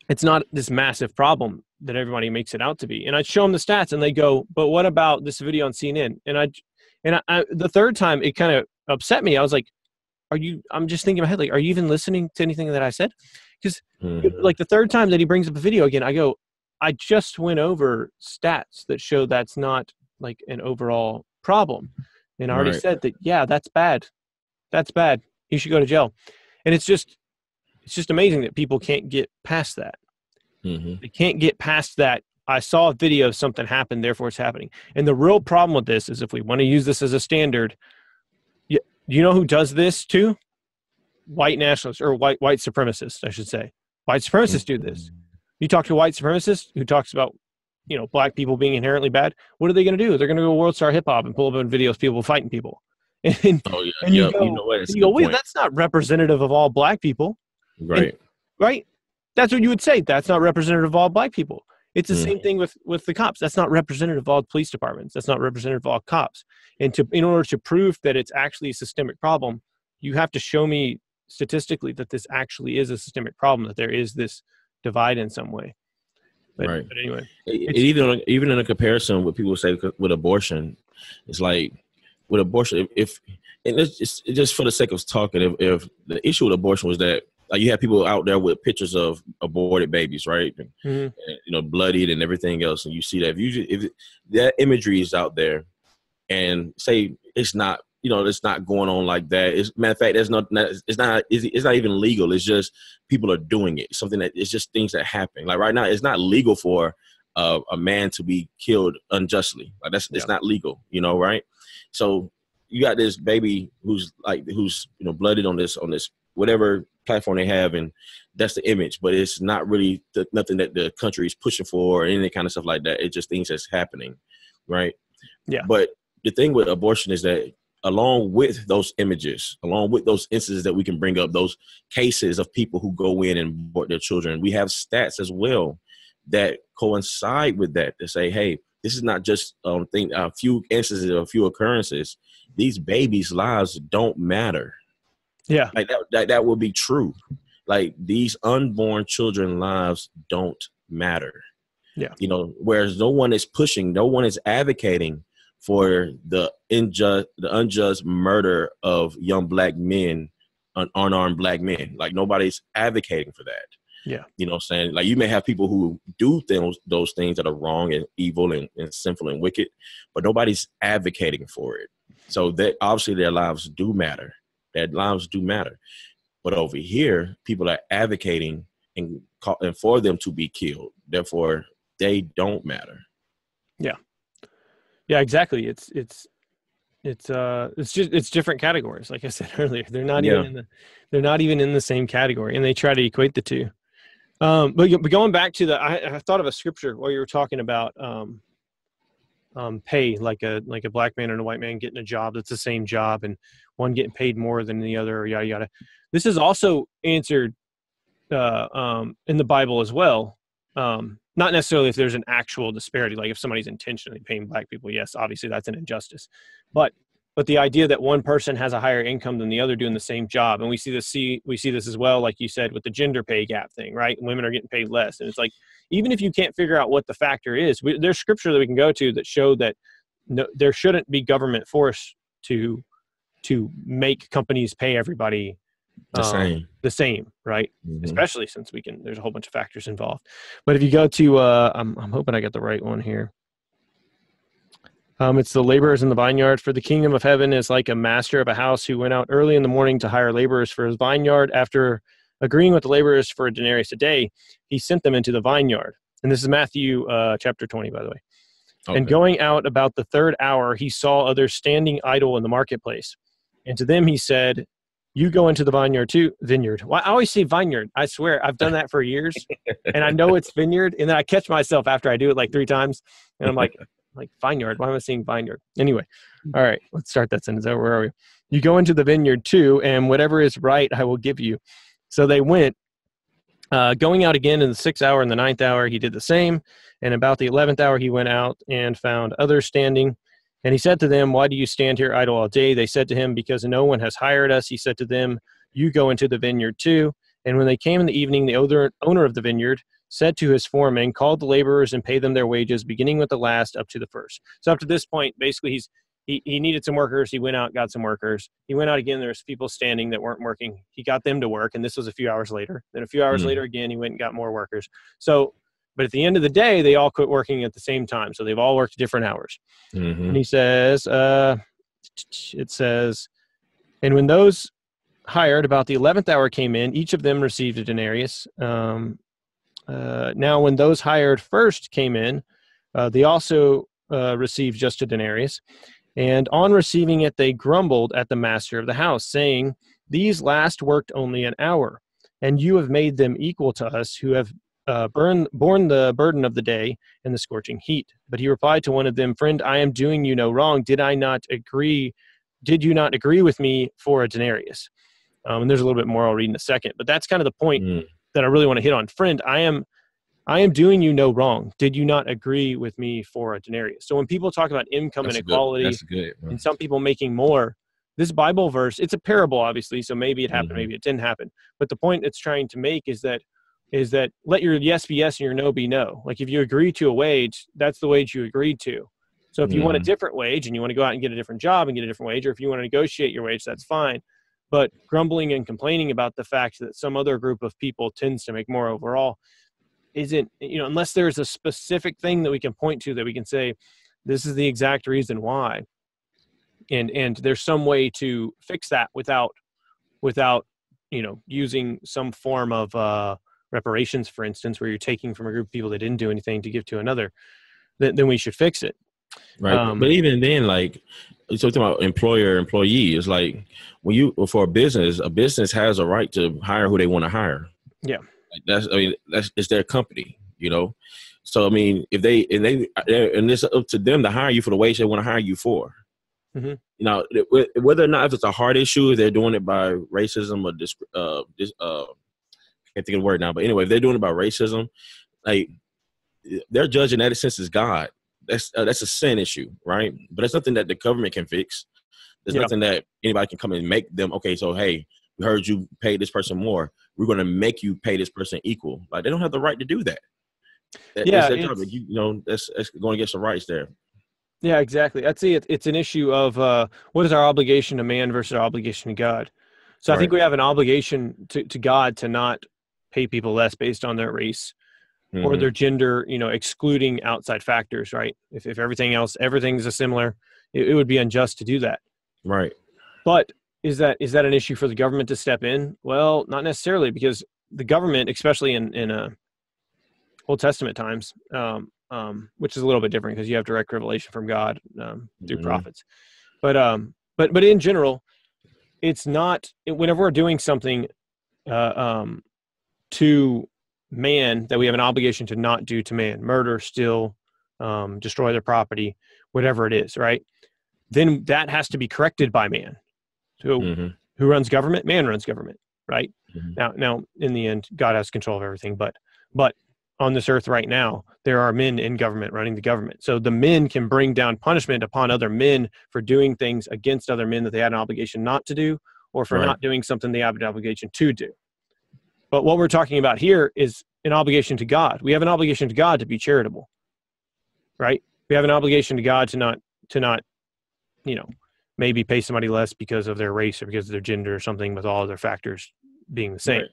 it's not this massive problem that everybody makes it out to be. And I'd show them the stats, and they go, "But what about this video on CNN?" And I, and I, I the third time it kind of upset me. I was like, "Are you?" I'm just thinking in my head, like, "Are you even listening to anything that I said?"
Mhm.
like the third time that he brings up a video again, I go, I just went over stats that show that's not like an overall problem. And I already
Right.
said that, yeah, that's bad. That's bad. He should go to jail. And it's just, it's just amazing that people can't get past that.
Mhm.
They can't get past that. I saw a video of something happen, therefore it's happening. And the real problem with this is if we want to use this as a standard, you, you know who does this too? White nationalists or white white supremacists, I should say. White supremacists do this. Mm-hmm. You talk to a white supremacist who talks about, you know, black people being inherently bad. What are they going to do? They're going to go world star hip hop and pull up on videos of people fighting people. <laughs> And,
Oh yeah,
And you
yeah.
go-
you know what?
And you go, wait,
point.
that's not representative of all black people,
Right.
right? That's what you would say. That's not representative of all black people. It's the
Mm.
same thing with with the cops. That's not representative of all police departments. That's not representative of all cops. And to in order to prove that it's actually a systemic problem, you have to show me statistically that this actually is a systemic problem. That there is this divide in some way. But,
Right.
but anyway,
It- even even in a comparison with people say with abortion, it's like with abortion if, if and it's just, it's just for the sake of talking, if, if the issue with abortion was that like you have people out there with pictures of aborted babies, right? And,
Mhm.
and, you know, bloodied and everything else, and you see that if you if that imagery is out there, and say it's not you know it's not going on like that. It's matter of fact, there's not it's not it's, it's not even legal. It's just people are doing it. Something that it's just things that happen. Like right now, it's not legal for uh, a man to be killed unjustly. Like that's it's not legal. You know, right? So you got this baby who's like who's you know blooded on this on this whatever platform they have, and that's the image. But it's not really the, nothing that the country is pushing for or any kind of stuff like that. It's just things that's happening, right?
Yeah.
But the thing with abortion is that along with those images, along with those instances that we can bring up, those cases of people who go in and abort their children, we have stats as well that coincide with that to say, hey, this is not just um thing a few instances or a few occurrences. These babies' lives don't matter.
Yeah,
Like that, that that will be true. Like these unborn children lives don't matter.
Yeah.
You know, whereas no one is pushing, no one is advocating for the unjust the unjust murder of young black men, un- unarmed black men. Like nobody's advocating for that.
Yeah.
You know what I'm saying? Like you may have people who do things those things that are wrong and evil and, and sinful and wicked, but nobody's advocating for it. So that obviously their lives do matter. Their lives do matter. But over here, people are advocating and, call, and for them to be killed. Therefore, they don't matter.
Yeah. Yeah, exactly. It's it's it's uh it's just it's different categories. Like I said <laughs> earlier, they're not
Yeah.
even in the they're not even in the same category, and they try to equate the two. Um, but, but going back to the, I, I thought of a scripture while you were talking about um, um, pay, like a like a black man and a white man getting a job that's the same job, and one getting paid more than the other, yada yada. This is also answered uh, um, in the Bible as well. Um, not necessarily if there's an actual disparity, like if somebody's intentionally paying black people, yes, obviously that's an injustice. But but the idea that one person has a higher income than the other doing the same job, and we see this see we see this as well, like you said, with the gender pay gap thing, right? Women are getting paid less, and it's like even if you can't figure out what the factor is, we, there's scripture that we can go to that show that no, there shouldn't be government force to to make companies pay everybody
The
um,
same.
the same, right?
Mhm.
especially since we can there's a whole bunch of factors involved but if you go to uh i'm, I'm hoping i got the right one here um, it's the laborers in the vineyard for the kingdom of heaven is like a master of a house who went out early in the morning to hire laborers for his vineyard after agreeing with the laborers for a denarius a day he sent them into the vineyard and this is matthew uh, chapter 20 by the way Okay. And going out about the third hour, he saw others standing idle in the marketplace. And to them he said, You go into the vineyard too, vineyard. Well, I always say vineyard. I swear, I've done that for years. and I know it's vineyard. And then I catch myself after I do it like three times. And I'm like, <laughs> like vineyard. Why am I saying vineyard? Anyway, all right, let's start that sentence. Where are we? You go into the vineyard too, and whatever is right, I will give you. So they went. Uh, going out again in the sixth hour and the ninth hour, he did the same. And about the eleventh hour, he went out and found others standing. And he said to them, Why do you stand here idle all day? They said to him, Because no one has hired us. He said to them, You go into the vineyard too. And when they came in the evening, the owner of the vineyard said to his foreman, called the laborers and paid them their wages, beginning with the last up to the first. So up to this point, basically, he's he, he needed some workers. He went out, got some workers. He went out again. There's people standing that weren't working. He got them to work, and this was a few hours later. Then a few hours mm-hmm. later, again, he went and got more workers. So, but at the end of the day, they all quit working at the same time. So they've all worked different hours. Mm-hmm. And he says, uh, it says, and when those hired about the 11th hour came in, each of them received a denarius. Um, uh, now, when those hired first came in, uh, they also uh, received just a denarius. And on receiving it, they grumbled at the master of the house, saying, These last worked only an hour, and you have made them equal to us who have uh, burn, borne the burden of the day and the scorching heat. But he replied to one of them, Friend, I am doing you no wrong. Did I not agree? Did you not agree with me for a denarius? Um, and there's a little bit more I'll read in a second, but that's kind of the point mm. that I really want to hit on. Friend, I am I am doing you no wrong. Did you not agree with me for a denarius? So when people talk about income that's inequality good, good, and some people making more, this Bible verse, it's a parable, obviously. So maybe it happened, mm-hmm. maybe it didn't happen. But the point it's trying to make is that is that let your yes be yes and your no be no. Like if you agree to a wage, that's the wage you agreed to. So if you mm-hmm. want a mm-hmm. different wage and you want to go out and get a different job and get a different wage, or if you want to negotiate your wage, that's fine. But grumbling and complaining about the fact that some other group of people tends to make more overall, isn't you know unless there's a specific thing that we can point to that we can say this is the exact reason why. And and there's some way to fix that without without you know using some form of uh reparations for instance where you're taking from a group of people that didn't do anything to give to another then, then we should fix it.
Right. Um, but even then like you're talking about employer employee it's like when you for a business a business has a right to hire who they want to hire.
Yeah
that's I mean that's it's their company, you know. So I mean, if they and they and it's up to them to hire you for the wage they want to hire you for. Mm-hmm. You know, whether or not if it's a hard issue, if they're doing it by racism or this, uh, this, uh, I can't think of the word now, but anyway, if they're doing it by racism, like they're judging that sense is God. That's uh, that's a sin issue, right? But that's nothing that the government can fix. There's nothing that anybody can come and make them. Okay, so hey, we heard you pay this person more we're going to make you pay this person equal. Like they don't have the right to do that. that
yeah,
you, you, know, that's, that's going against the rights there.
Yeah, exactly. I'd say it, it's an issue of uh, what is our obligation to man versus our obligation to God. So I think we have an obligation to, to God to not pay people less based on their race mm-hmm. or their gender, you know, excluding outside factors, right? If, if everything else, everything's a similar, it, it would be unjust to do that.
Right.
But is that is that an issue for the government to step in? Well, not necessarily, because the government, especially in in uh, Old Testament times, um, um, which is a little bit different because you have direct revelation from God um, through mm-hmm. prophets, but um, but but in general, it's not. Whenever we're doing something uh, um, to man that we have an obligation to not do to man, murder, steal, um, destroy their property, whatever it is, right? Then that has to be corrected by man so mm-hmm. who runs government? Man runs government, right? Mm-hmm. Now, now in the end, God has control of everything. But but on this earth right now, there are men in government running the government. So the men can bring down punishment upon other men for doing things against other men that they had an obligation not to do, or for right. not doing something they have an obligation to do. But what we're talking about here is an obligation to God. We have an obligation to God to be charitable, right? We have an obligation to God to not to not, you know, maybe pay somebody less because of their race or because of their gender or something with all other factors being the same. Right.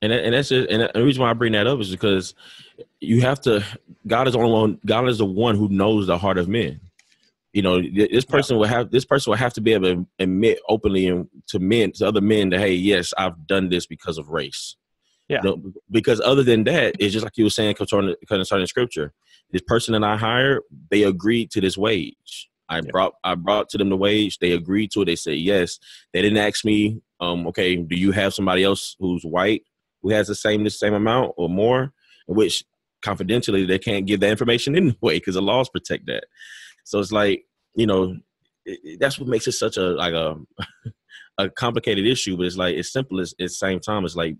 And and that's just, and the reason why I bring that up is because you have to. God is the only one. God is the one who knows the heart of men. You know, this person yeah. will have this person will have to be able to admit openly to men to other men that hey, yes, I've done this because of race.
Yeah.
You know, because other than that, it's just like you were saying concerning, concerning scripture. this person that I hired, they agreed to this wage. I yeah. brought I brought to them the wage. They agreed to it. They said yes. They didn't ask me, um, okay, do you have somebody else who's white who has the same the same amount or more? Which confidentially they can't give that information <laughs> anyway because the laws protect that. So it's like you know it, that's what makes it such a like a <laughs> a complicated issue, but it's like it's simple as at the same time. It's like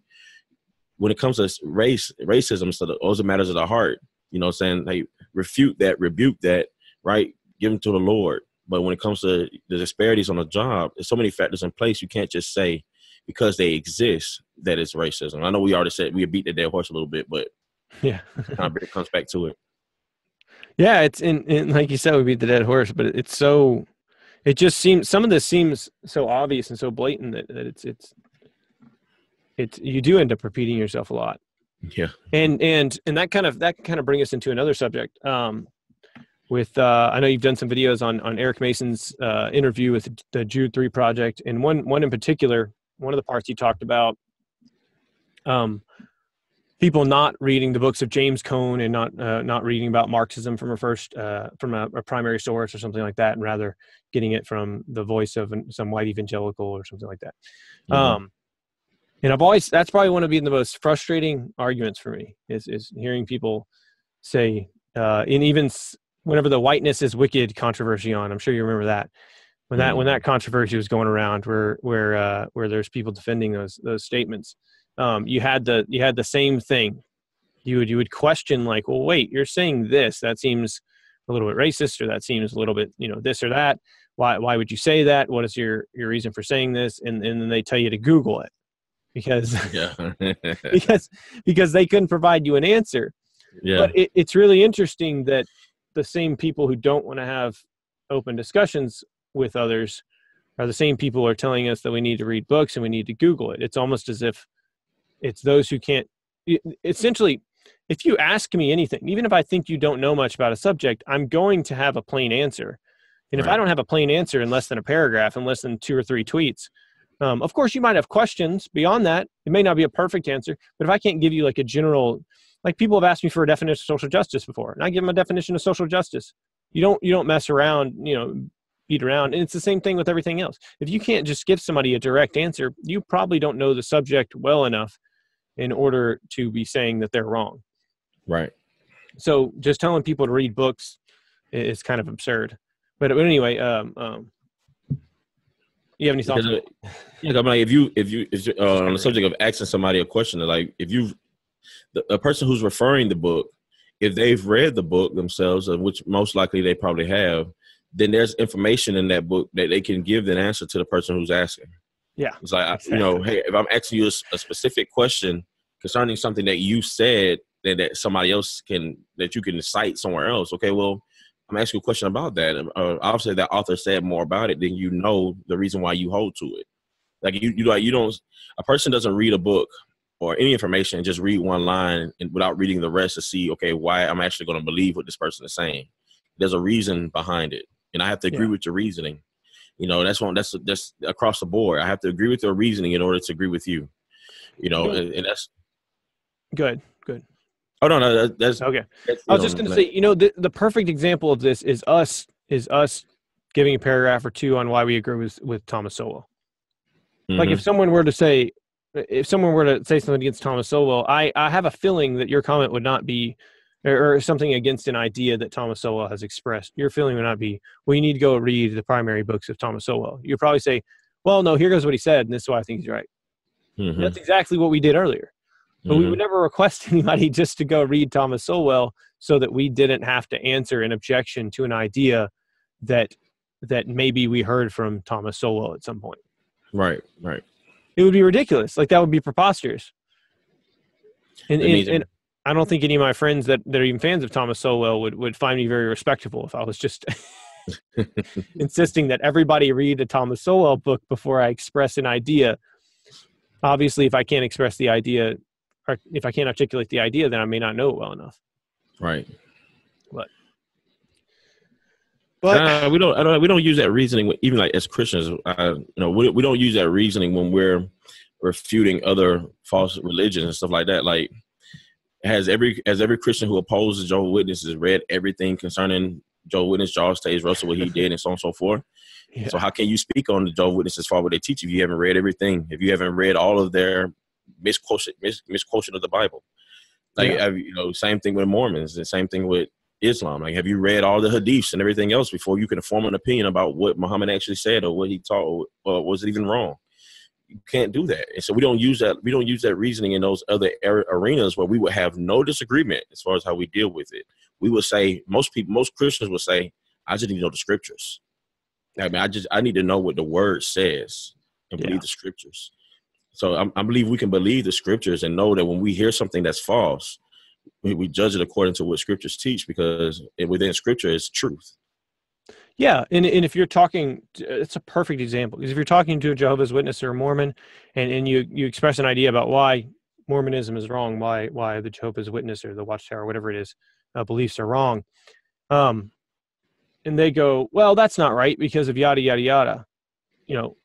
when it comes to race, racism, so those are matters of the heart. You know, saying like refute that, rebuke that, right? Give them to the Lord. But when it comes to the disparities on the job, there's so many factors in place. You can't just say because they exist that it's racism. I know we already said we beat the dead horse a little bit, but <laughs>
yeah,
it comes back to it.
Yeah, it's in, in like you said, we beat the dead horse, but it's so it just seems some of this seems so obvious and so blatant that, that it's it's it's you do end up repeating yourself a lot.
Yeah.
And and and that kind of that kind of bring us into another subject. Um with uh I know you've done some videos on on Eric Mason's uh interview with the Jude 3 project and one one in particular, one of the parts you talked about um people not reading the books of James Cone and not uh, not reading about Marxism from a first uh, from a, a, primary source or something like that, and rather getting it from the voice of some white evangelical or something like that. Mm-hmm. Um, and I've always that's probably one of the most frustrating arguments for me is is hearing people say, uh, and even whenever the whiteness is wicked controversy on, I'm sure you remember that when that when that controversy was going around, where where uh, where there's people defending those those statements um, you had the you had the same thing. You would you would question like, well, wait, you're saying this. That seems a little bit racist, or that seems a little bit you know this or that. Why why would you say that? What is your your reason for saying this? And and then they tell you to Google it because <laughs> yeah. because because they couldn't provide you an answer.
Yeah.
But it, it's really interesting that the same people who don't want to have open discussions with others are the same people who are telling us that we need to read books and we need to Google it. It's almost as if it's those who can't essentially if you ask me anything even if i think you don't know much about a subject i'm going to have a plain answer and if right. i don't have a plain answer in less than a paragraph in less than two or three tweets um, of course you might have questions beyond that it may not be a perfect answer but if i can't give you like a general like people have asked me for a definition of social justice before and i give them a definition of social justice you don't you don't mess around you know beat around and it's the same thing with everything else if you can't just give somebody a direct answer you probably don't know the subject well enough in order to be saying that they're wrong.
Right.
So just telling people to read books is kind of absurd. But, but anyway, um, um, you have any thoughts? Because,
uh, yeah, I'm like if you if you if uh, on the subject of asking somebody a question, like if you the a person who's referring the book, if they've read the book themselves, which most likely they probably have, then there's information in that book that they can give an answer to the person who's asking.
Yeah.
It's like, exactly. you know, hey, if I'm asking you a, a, specific question concerning something that you said that, that somebody else can, that you can cite somewhere else, okay, well, I'm asking you a question about that. Uh, obviously, that author said more about it, then you know the reason why you hold to it. Like you, you like you don't. A person doesn't read a book or any information and just read one line and without reading the rest to see, okay, why I'm actually going to believe what this person is saying. There's a reason behind it, and I have to agree yeah. with your reasoning. You know, that's one that's that's across the board. I have to agree with your reasoning in order to agree with you. You know, and, and that's
good. Good.
Oh no, no, that's
okay. That's, I was know, just going to say, you know, the the perfect example of this is us is us giving a paragraph or two on why we agree with with Thomas Sowell. Mm-hmm. Like if someone were to say, if someone were to say something against Thomas Sowell, I I have a feeling that your comment would not be or, something against an idea that Thomas Sowell has expressed, your feeling would not be, well, you need to go read the primary books of Thomas Sowell. You'd probably say, well, no, here goes what he said, and this is why I think he's right. Mm-hmm. That's exactly what we did earlier. But mm-hmm. we would never request <laughs> anybody just to go read Thomas Sowell so that we didn't have to answer an objection to an idea that that maybe we heard from Thomas Sowell at some point.
Right, right.
It would be ridiculous. Like that would be preposterous. And, and, and, I don't think any of my friends that, that are even fans of Thomas Sowell would, would find me very respectable if I was just <laughs> insisting that everybody read a Thomas Sowell book before I express an idea. Obviously, if I can't express the idea, or if I can't articulate the idea, then I may not know it well enough.
Right.
But
but uh, we don't, I don't we don't use that reasoning even like as Christians. Uh, you know, we we don't use that reasoning when we're refuting other false religions and stuff like that. Like has every as every Christian who opposes Jehovah's Witnesses read everything concerning Jehovah's Witness, Charles Taze Russell, what he did, and so on and so forth. Yeah. So how can you speak on the Jehovah's Witnesses far what they teach if you haven't read everything? If you haven't read all of their misquotation mis, misquotation of the Bible, like yeah. you know, same thing with Mormons, the same thing with Islam. Like, have you read all the hadiths and everything else before you can form an opinion about what Muhammad actually said or what he taught, or, was it even wrong? You can't do that, and so we don't use that. We don't use that reasoning in those other er, arenas where we would have no disagreement as far as how we deal with it. We would say most people, most Christians would say, "I just need to know the scriptures." I mean, I just I need to know what the word says and believe yeah. the scriptures. So I, I, believe we can believe the scriptures and know that when we hear something that's false, we, we judge it according to what scriptures teach because within scripture is truth.
Yeah, and, and if you're talking, it's a perfect example because if you're talking to a Jehovah's Witness or a Mormon, and, and you you express an idea about why Mormonism is wrong, why why the Jehovah's Witness or the Watchtower, whatever it is, uh, beliefs are wrong, um, and they go, well, that's not right because of yada yada yada, you know,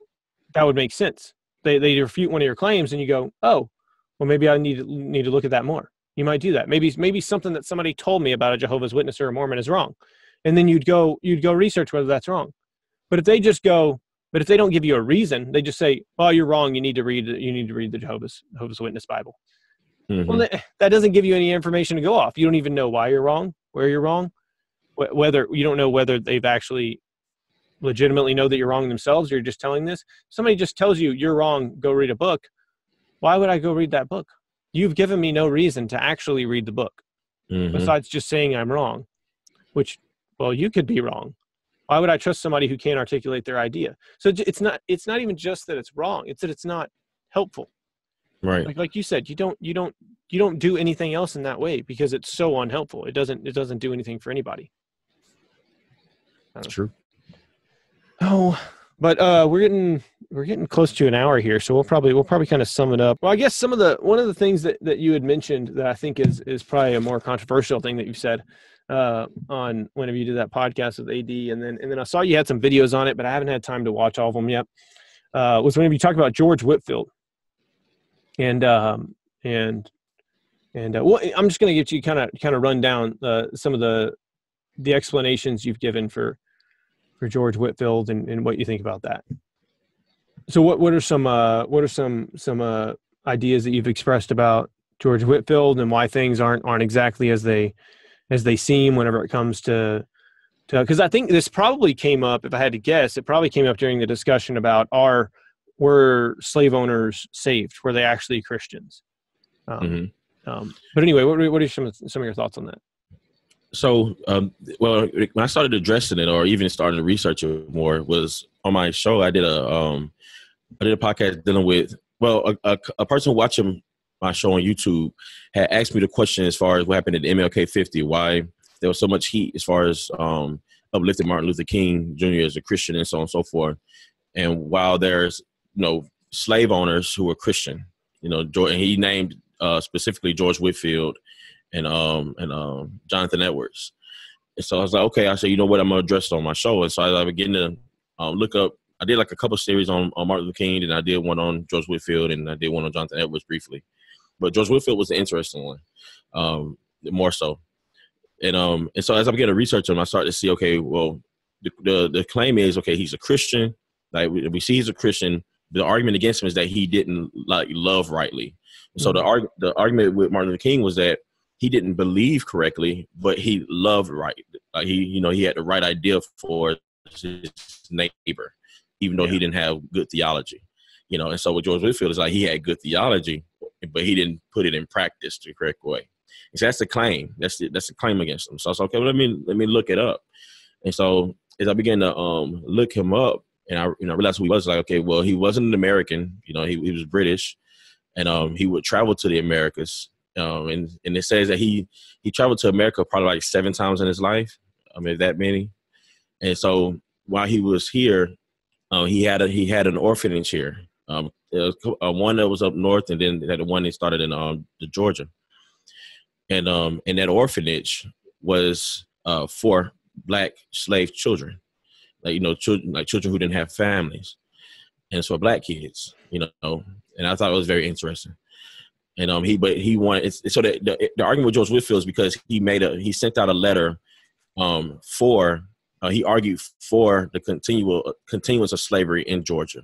that would make sense. They they refute one of your claims, and you go, oh, well, maybe I need need to look at that more. You might do that. Maybe maybe something that somebody told me about a Jehovah's Witness or a Mormon is wrong, and then you'd go you'd go research whether that's wrong. But if they just go, but if they don't give you a reason, they just say, "Oh, you're wrong. You need to read you need to read the Jehovah's Jehovah's Witness Bible." Mm-hmm. Well, that, that doesn't give you any information to go off. You don't even know why you're wrong, where you're wrong, whether you don't know whether they've actually legitimately know that you're wrong themselves or you're just telling this somebody just tells you you're wrong go read a book why would i go read that book you've given me no reason to actually read the book mm-hmm. besides just saying i'm wrong which well you could be wrong. Why would i trust somebody who can't articulate their idea? So it's not it's not even just that it's wrong it's that it's not helpful.
Right.
Like like you said you don't you don't you don't do anything else in that way because it's so unhelpful. It doesn't it doesn't do anything for anybody.
That's true.
Oh, but uh, we're getting we're getting close to an hour here, so we'll probably we'll probably kind of sum it up. Well, I guess some of the one of the things that, that you had mentioned that I think is is probably a more controversial thing that you said uh, on whenever you did that podcast with AD, and then and then I saw you had some videos on it, but I haven't had time to watch all of them yet. Uh, was whenever you talked about George Whitefield, and um, and and uh, well, I'm just going to get you kind of kind of run down uh, some of the the explanations you've given for for George Whitefield and, and what you think about that. So what what are some uh, what are some some uh, ideas that you've expressed about George Whitefield and why things aren't aren't exactly as they as they seem whenever it comes to because I think this probably came up if I had to guess it probably came up during the discussion about are were slave owners saved were they actually Christians um, mm-hmm. um, but anyway what, what are some some of your thoughts on that
so um, well when i started addressing it or even starting to research it more was on my show i did a um i did a podcast dealing with well a, a, a person watching my show on youtube had asked me the question as far as what happened at mlk 50 why there was so much heat as far as um uplifting martin luther king jr as a christian and so on and so forth. And while there's you know slave owners who were christian you know and he named uh, specifically george whitefield and um and um Jonathan Edwards. And so I was like, okay, I said, you know what, I'm gonna address it on my show. And so I, I began to um, look up. I did like a couple series on, on Martin Luther King, and I did one on George Whitefield, and I did one on Jonathan Edwards briefly. But George Whitefield was the interesting one, um, more so. And um and so as I began to research him, I started to see, okay, well, the the, the claim is, okay, he's a Christian. Like we, we see he's a Christian. The argument against him is that he didn't like love rightly. So mm-hmm. the arg- the argument with Martin Luther King was that he didn't believe correctly, but he loved right. Like he, you know, he had the right idea for his neighbor, even though yeah. he didn't have good theology. You know, and so with George Whitefield, is like he had good theology, but he didn't put it in practice the correct way. And so that's the claim. That's the, that's the claim against him. So I was like, okay, well, let me let me look it up. And so as I began to um look him up, and I you know realized who he was, like, okay, well, he wasn't an American. You know, he, he was British, and um he would travel to the Americas um, and and it says that he he traveled to America probably like seven times in his life. I mean that many. And so while he was here, uh, he had a he had an orphanage here. Um, uh, one that was up north, and then the one that started in um the Georgia. And um and that orphanage was uh for black slave children, like you know children like children who didn't have families, and so black kids, you know. And I thought it was very interesting. And um, he but he wanted so the, the, the argument with George Whitefield is because he made a he sent out a letter um for uh, he argued for the continual continuance of slavery in Georgia,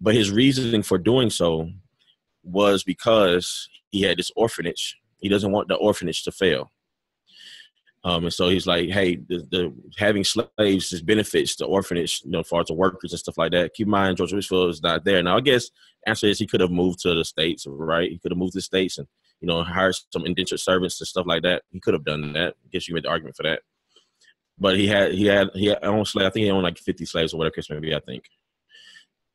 but his reasoning for doing so was because he had this orphanage. He doesn't want the orphanage to fail. Um, and so he's like, hey, the, the having slaves is benefits the orphanage, you know, far the workers and stuff like that. Keep in mind, George Whitefield is not there. Now, I guess answer is he could have moved to the States, right? He could have moved to the States and, you know, hired some indentured servants and stuff like that. He could have done that. I guess you made the argument for that. But he had, he had, he had owned slave. I think he owned like 50 slaves or whatever case maybe, I think.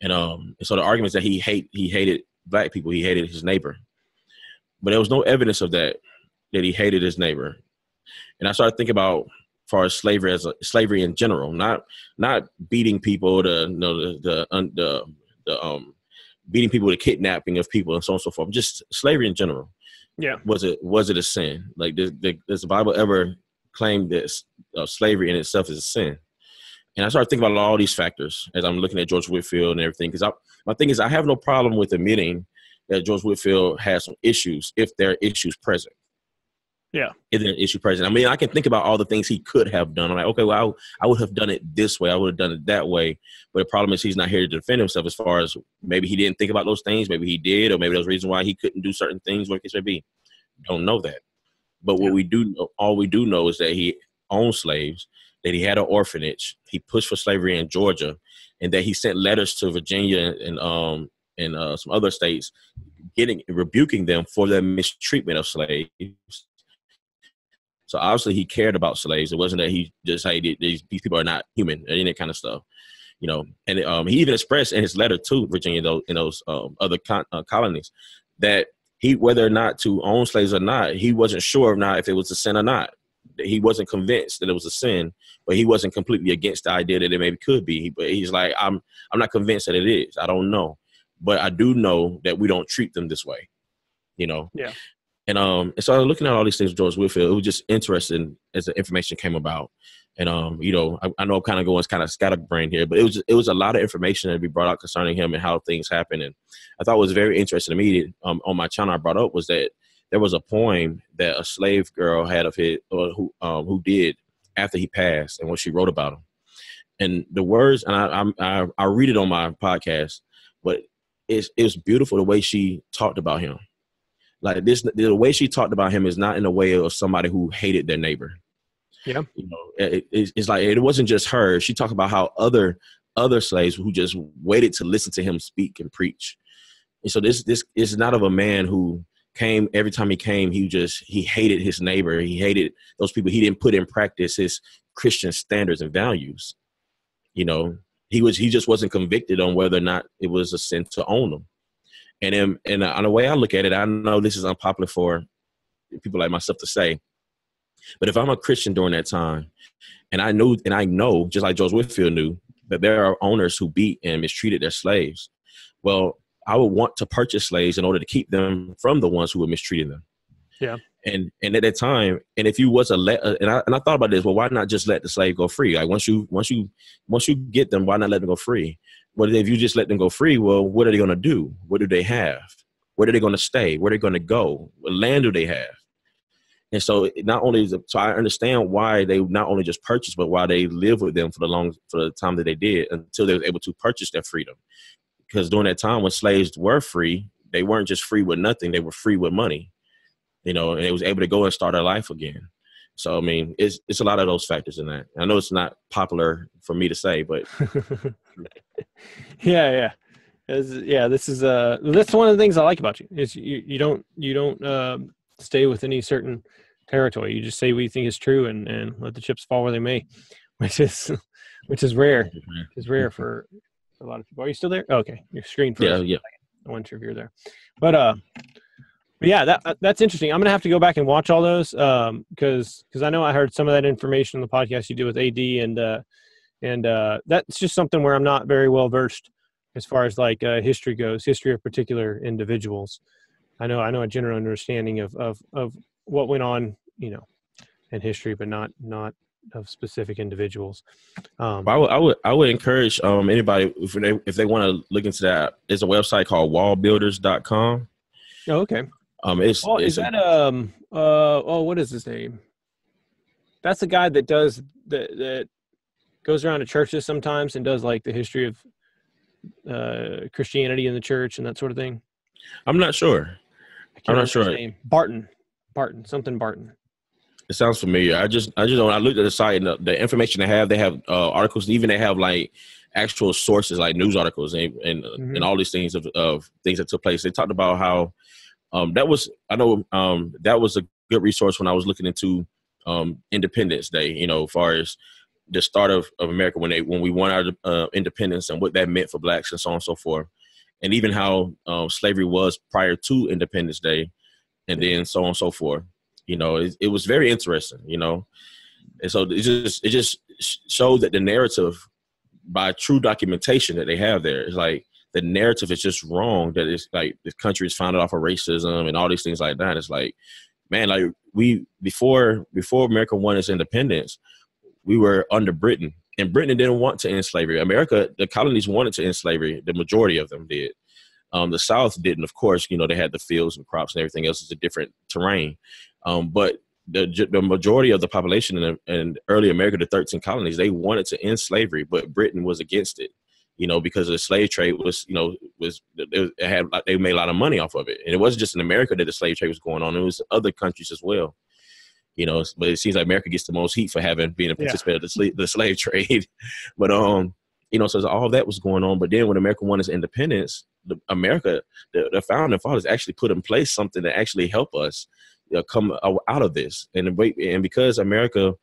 And, um, and so the argument is that he hate, he hated black people. He hated his neighbor. But there was no evidence of that, that he hated his neighbor and I started thinking about as far as slavery as a, slavery in general, not not beating people, the you know the the, the the um beating people, the kidnapping of people, and so on and so forth. Just slavery in general.
Yeah.
Was it was it a sin? Like does, does the Bible ever claim that uh, slavery in itself is a sin? And I started thinking about all these factors as I'm looking at George Whitefield and everything. Because my thing is, I have no problem with admitting that George Whitefield has some issues if there are issues present.
Yeah.
Is there an issue present? I mean, I can think about all the things he could have done. I'm like, okay, well, I, I would have done it this way. I would have done it that way. But the problem is he's not here to defend himself as far as maybe he didn't think about those things. Maybe he did, or maybe there's a reason why he couldn't do certain things, what it may be. Don't know that. But what yeah. we do know, all we do know is that he owned slaves, that he had an orphanage, he pushed for slavery in Georgia, and that he sent letters to Virginia and um and uh, some other states getting rebuking them for their mistreatment of slaves so obviously he cared about slaves. It wasn't that he just hey these these people are not human and that kind of stuff, you know. And um, he even expressed in his letter to Virginia, those in those um, other con- uh, colonies, that he whether or not to own slaves or not, he wasn't sure of not if it was a sin or not. He wasn't convinced that it was a sin, but he wasn't completely against the idea that it maybe could be. But he's like, I'm I'm not convinced that it is. I don't know, but I do know that we don't treat them this way you know.
Yeah.
And um, and so I was looking at all these things with George Whitefield. It was just interesting as the information came about. And um, you know, I, I know I'm kind of going kind of scatterbrained here, but it was it was a lot of information that be brought out concerning him and how things happen. And I thought it was very interesting to me. Um, on my channel, I brought up was that there was a poem that a slave girl had of his, or who um, who did after he passed, and what she wrote about him. And the words, and I I I read it on my podcast, but it's it was beautiful the way she talked about him like this, the way she talked about him is not in a way of somebody who hated their neighbor.
Yeah,
you know, it, it, it's like it wasn't just her. She talked about how other other slaves who just waited to listen to him speak and preach. And so this this is not of a man who came every time he came he just he hated his neighbor he hated those people he didn't put in practice his christian standards and values you know he was he just wasn't convicted on whether or not it was a sin to own them and in, and on the way I look at it, I know this is unpopular for people like myself to say, but if I'm a Christian during that time, and I knew and I know, just like George Whitefield knew, that there are owners who beat and mistreated their slaves, well, I would want to purchase slaves in order to keep them from the ones who were mistreating them.
Yeah.
And and at that time, and if you was a let, uh, and I and I thought about this, well, why not just let the slave go free? Like once you once you once you get them, why not let them go free? But if you just let them go free, well, what are they going to do? What do they have? Where are they going to stay? Where are they going to go? What land do they have? And so not only is it, so I understand why they not only just purchased, but why they live with them for the long for the time that they did until they were able to purchase their freedom. Because during that time when slaves were free, they weren't just free with nothing; they were free with money. You know, and they was able to go and start their life again. So I mean, it's it's a lot of those factors in that. I know it's not popular for me to say, but <laughs> <laughs>
yeah, yeah. As, yeah, this is uh that's one of the things I like about you is you, you don't you don't uh, stay with any certain territory. You just say what you think is true and and let the chips fall where they may, <laughs> which is which is rare. Which is rare for a lot of people. Are you still there? Oh, okay, your screen.
For yeah, yeah.
I wasn't sure if you're there, but uh, but yeah, that that's interesting. I'm gonna have to go back and watch all those um because because I know I heard some of that information on the podcast you did with AD and uh and uh, that's just something where I'm not very well versed as far as like uh, history goes, history of particular individuals. I know I know a general understanding of of of what went on, you know, in history, but not not of specific individuals.
Um, I would I would I would encourage um, anybody if they if they want to look into that. There's a website called wallbuilders.com.
Oh, okay.
Um, it's,
Oh,
it's
is that um uh oh what is his name? That's the guy that does that that goes around to churches sometimes and does like the history of uh Christianity in the church and that sort of thing.
I'm not sure. I'm not sure.
Barton. Barton. Something Barton.
It sounds familiar. I just, I just don't. I looked at the site and the, the information they have. They have uh, articles. Even they have like actual sources, like news articles and and,
Mhm.
and all these things of, of things that took place. They talked about how um, that was. I know um, that was a good resource when I was looking into um, Independence Day. You know, as far as the start of, of America when they when we won our uh, independence and what that meant for blacks and so on and so forth, and even how um, slavery was prior to Independence Day, and then so on and so forth. You know, it, it was very interesting. You know, and so it just it just sh- showed that the narrative by true documentation that they have there is like the narrative is just wrong. That it's like the country is founded off of racism and all these things like that. It's like, man, like we before before America won its independence, we were under Britain, and Britain didn't want to end slavery. America, the colonies wanted to end slavery. The majority of them did. Um, the South didn't, of course. You know, they had the fields and crops and everything else. It's a different terrain. Um, but the the majority of the population in, in early America, the 13 colonies, they wanted to end slavery, but Britain was against it. You know, because the slave trade was, you know, was it had they made a lot of money off of it, and it wasn't just in America that the slave trade was going on; it was other countries as well. You know, but it seems like America gets the most heat for having being a
Yeah.
participant of the slave, the slave <laughs> trade. but um, you know, so all that was going on. But then when America won its independence, the America, the, the founding fathers actually put in place something that actually help us uh, come out of this. And the and because America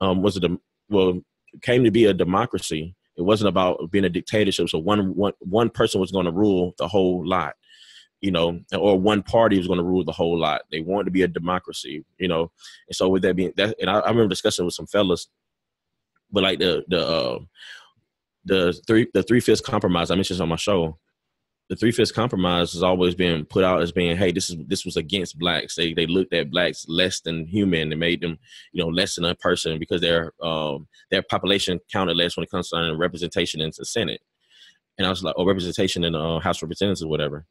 um, was a well came to be a democracy, it wasn't about being a dictatorship. So one one one person was going to rule the whole lot, you know, or one party was going to rule the whole lot. They wanted to be a democracy, you know. And so with that being that, and I, I remember discussing with some fellas, but like the the uh, the three the three fifths compromise I mentioned on my show. The three fifths compromise has always been put out as being, hey, this is this was against blacks. They they looked at blacks less than human and made them, you know, less than a person because their um their population counted less when it comes to representation in the Senate. And I was like, oh, representation in the uh, House of Representatives or whatever.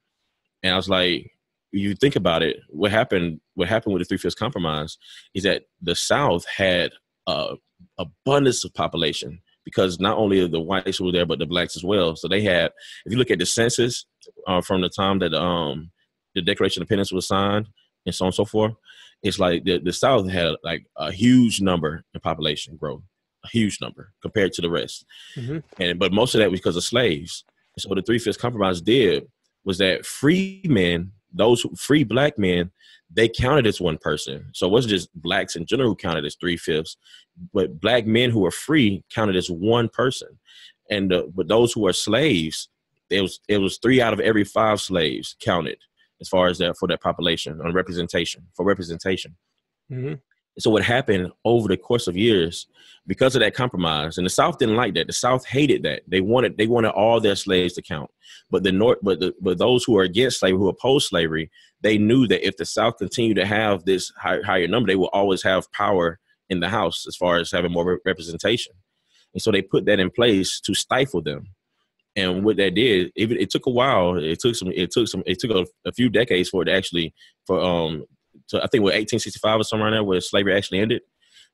And I was like, you think about it, what happened? What happened with the three fifths compromise is that the South had uh, abundance of population because not only the whites were there, but the blacks as well. So they had, if you look at the census uh, from the time that um, the Declaration of Independence was signed and so on and so forth, it's like the, the South had like a huge number in population growth, a huge number compared to the rest.
Mhm.
And but most of that was because of slaves. So what the Three Fifths Compromise did was that free men, those free black men, they counted as one person. So it wasn't just blacks in general who counted as three fifths, but black men who were free counted as one person. And uh, but those who were slaves, it was it was three out of every five slaves counted as far as that for that population on representation for representation.
Mhm.
So what happened over the course of years, because of that compromise, and the South didn't like that. The South hated that. They wanted they wanted all their slaves to count. But the North, but the, but those who are against slavery, who oppose slavery, they knew that if the South continued to have this high, higher number, they will always have power in the House as far as having more re- representation. And so they put that in place to stifle them. And what that did, even it took a while. It took some. It took some. It took a, a few decades for it to actually, for um, to I think what 1865 or somewhere around there, where slavery actually ended.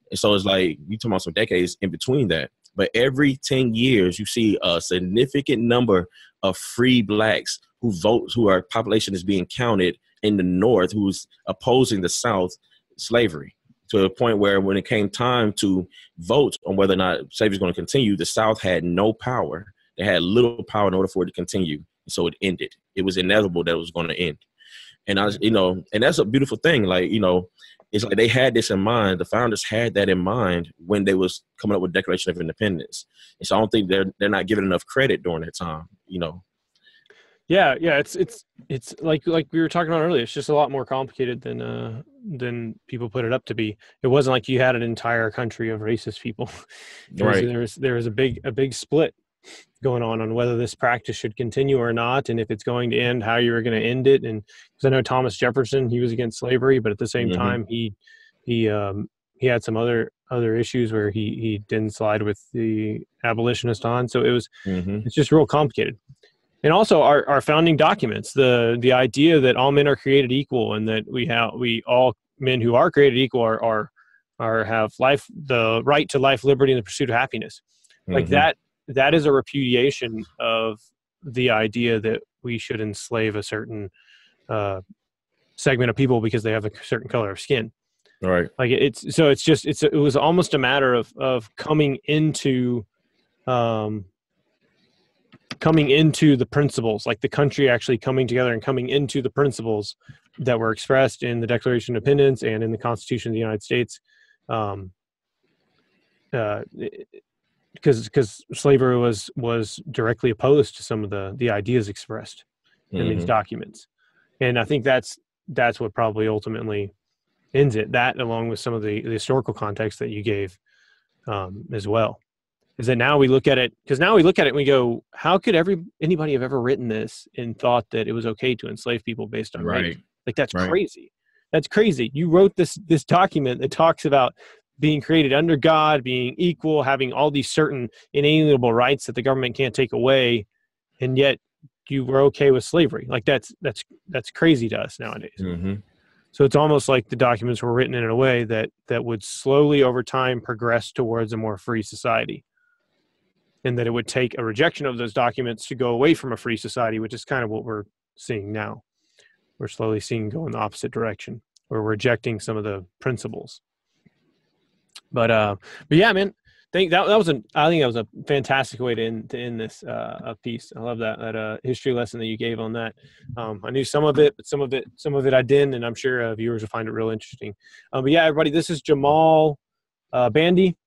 And so it's like you talking about some decades in between that. But every 10 years, you see a significant number of free blacks who vote, who our population is being counted in the North, who's opposing the South slavery to a point where when it came time to vote on whether or not slavery is going to continue, the South had no power. They had little power in order for it to continue. So it ended. It was inevitable that it was going to end. And I you know, and that's a beautiful thing. Like, you know, it's like they had this in mind. The founders had that in mind when they was coming up with Declaration of Independence. And so I don't think they're they're not given enough credit during that time. You know.
Yeah, yeah, it's it's it's like like we were talking about earlier. It's just a lot more complicated than uh than people put it up to be. It wasn't like you had an entire country of racist people. <laughs> There was-
Right.
There was there was a big a big split going on on whether this practice should continue or not, and if it's going to end, how you were going to end it. And because I know Thomas Jefferson, he was against slavery, but at the same
Mhm.
time, he he um he had some other other issues where he he didn't slide with the abolitionist on. So it was
Mm-hmm.
it's just real complicated. and also our, our founding documents the the idea that all men are created equal and that we have we all men who are created equal are are, are have life the right to life liberty and the pursuit of happiness like
Mhm.
that that is a repudiation of the idea that we should enslave a certain uh, segment of people because they have a certain color of skin
Right.
like it's so it's just it's it was almost a matter of of coming into um coming into the principles like the country actually coming together and coming into the principles that were expressed in the declaration of independence and in the constitution of the united states um uh because because slavery was was directly opposed to some of the the ideas expressed in these
Mhm.
documents and i think that's that's what probably ultimately ends it that along with some of the, the historical context that you gave um, as well is that now we look at it because now we look at it and we go how could every anybody have ever written this and thought that it was okay to enslave people based on race
Right.
like that's
Right.
crazy that's crazy you wrote this this document that talks about being created under god being equal having all these certain inalienable rights that the government can't take away and yet you were okay with slavery. Like that's that's that's crazy to us nowadays.
Mhm.
so it's almost like the documents were written in a way that that would slowly over time progress towards a more free society. And that it would take a rejection of those documents to go away from a free society which is kind of what we're seeing now. We're slowly seeing go in the opposite direction. We're rejecting some of the principles but uh but yeah man think that that was a I think that was a fantastic way to end to end this uh piece. I love that that uh history lesson that you gave on that. Um, I knew some of it, but some of it some of it I didn't, and I'm sure uh, viewers will find it real interesting. Um, but yeah, everybody, this is Jamal uh, Bandy.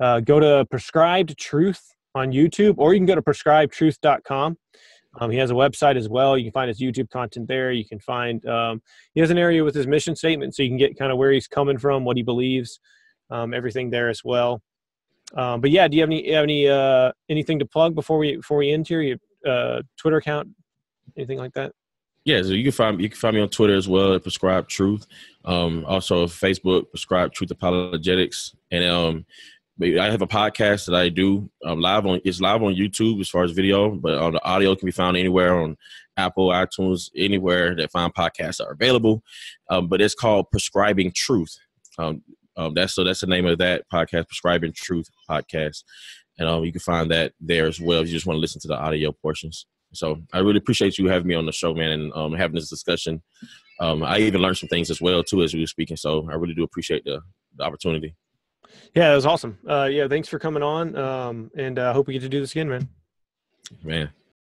Uh, go to Prescribed Truth on YouTube, or you can go to prescribedtruth.com. Um, he has a website as well. You can find his YouTube content there. You can find um, he has an area with his mission statement, so you can get kind of where he's coming from, what he believes, um, everything there as well. Um, but yeah, do you have any have any uh, anything to plug before we before we end here? Your uh, Twitter account, anything like that?
Yeah, so you can find you can find me on Twitter as well at Prescribed Truth. Um, also Facebook, Prescribed Truth Apologetics, and um, I have a podcast that I do um, live on. It's live on YouTube as far as video, but on the audio can be found anywhere on Apple, iTunes, anywhere that fine podcasts are available. Um, but it's called Prescribing Truth. Um, that's so that's the name of that podcast, Prescribing Truth podcast, and um, you can find that there as well if you just want to listen to the audio portions. So I really appreciate you having me on the show, man, and um, having this discussion. Um, I even learned some things as well too as we were speaking. So I really do appreciate the, the opportunity.
Yeah, that was awesome. Uh, yeah, thanks for coming on, um, and I uh, hope we get to do this again, man.
Man,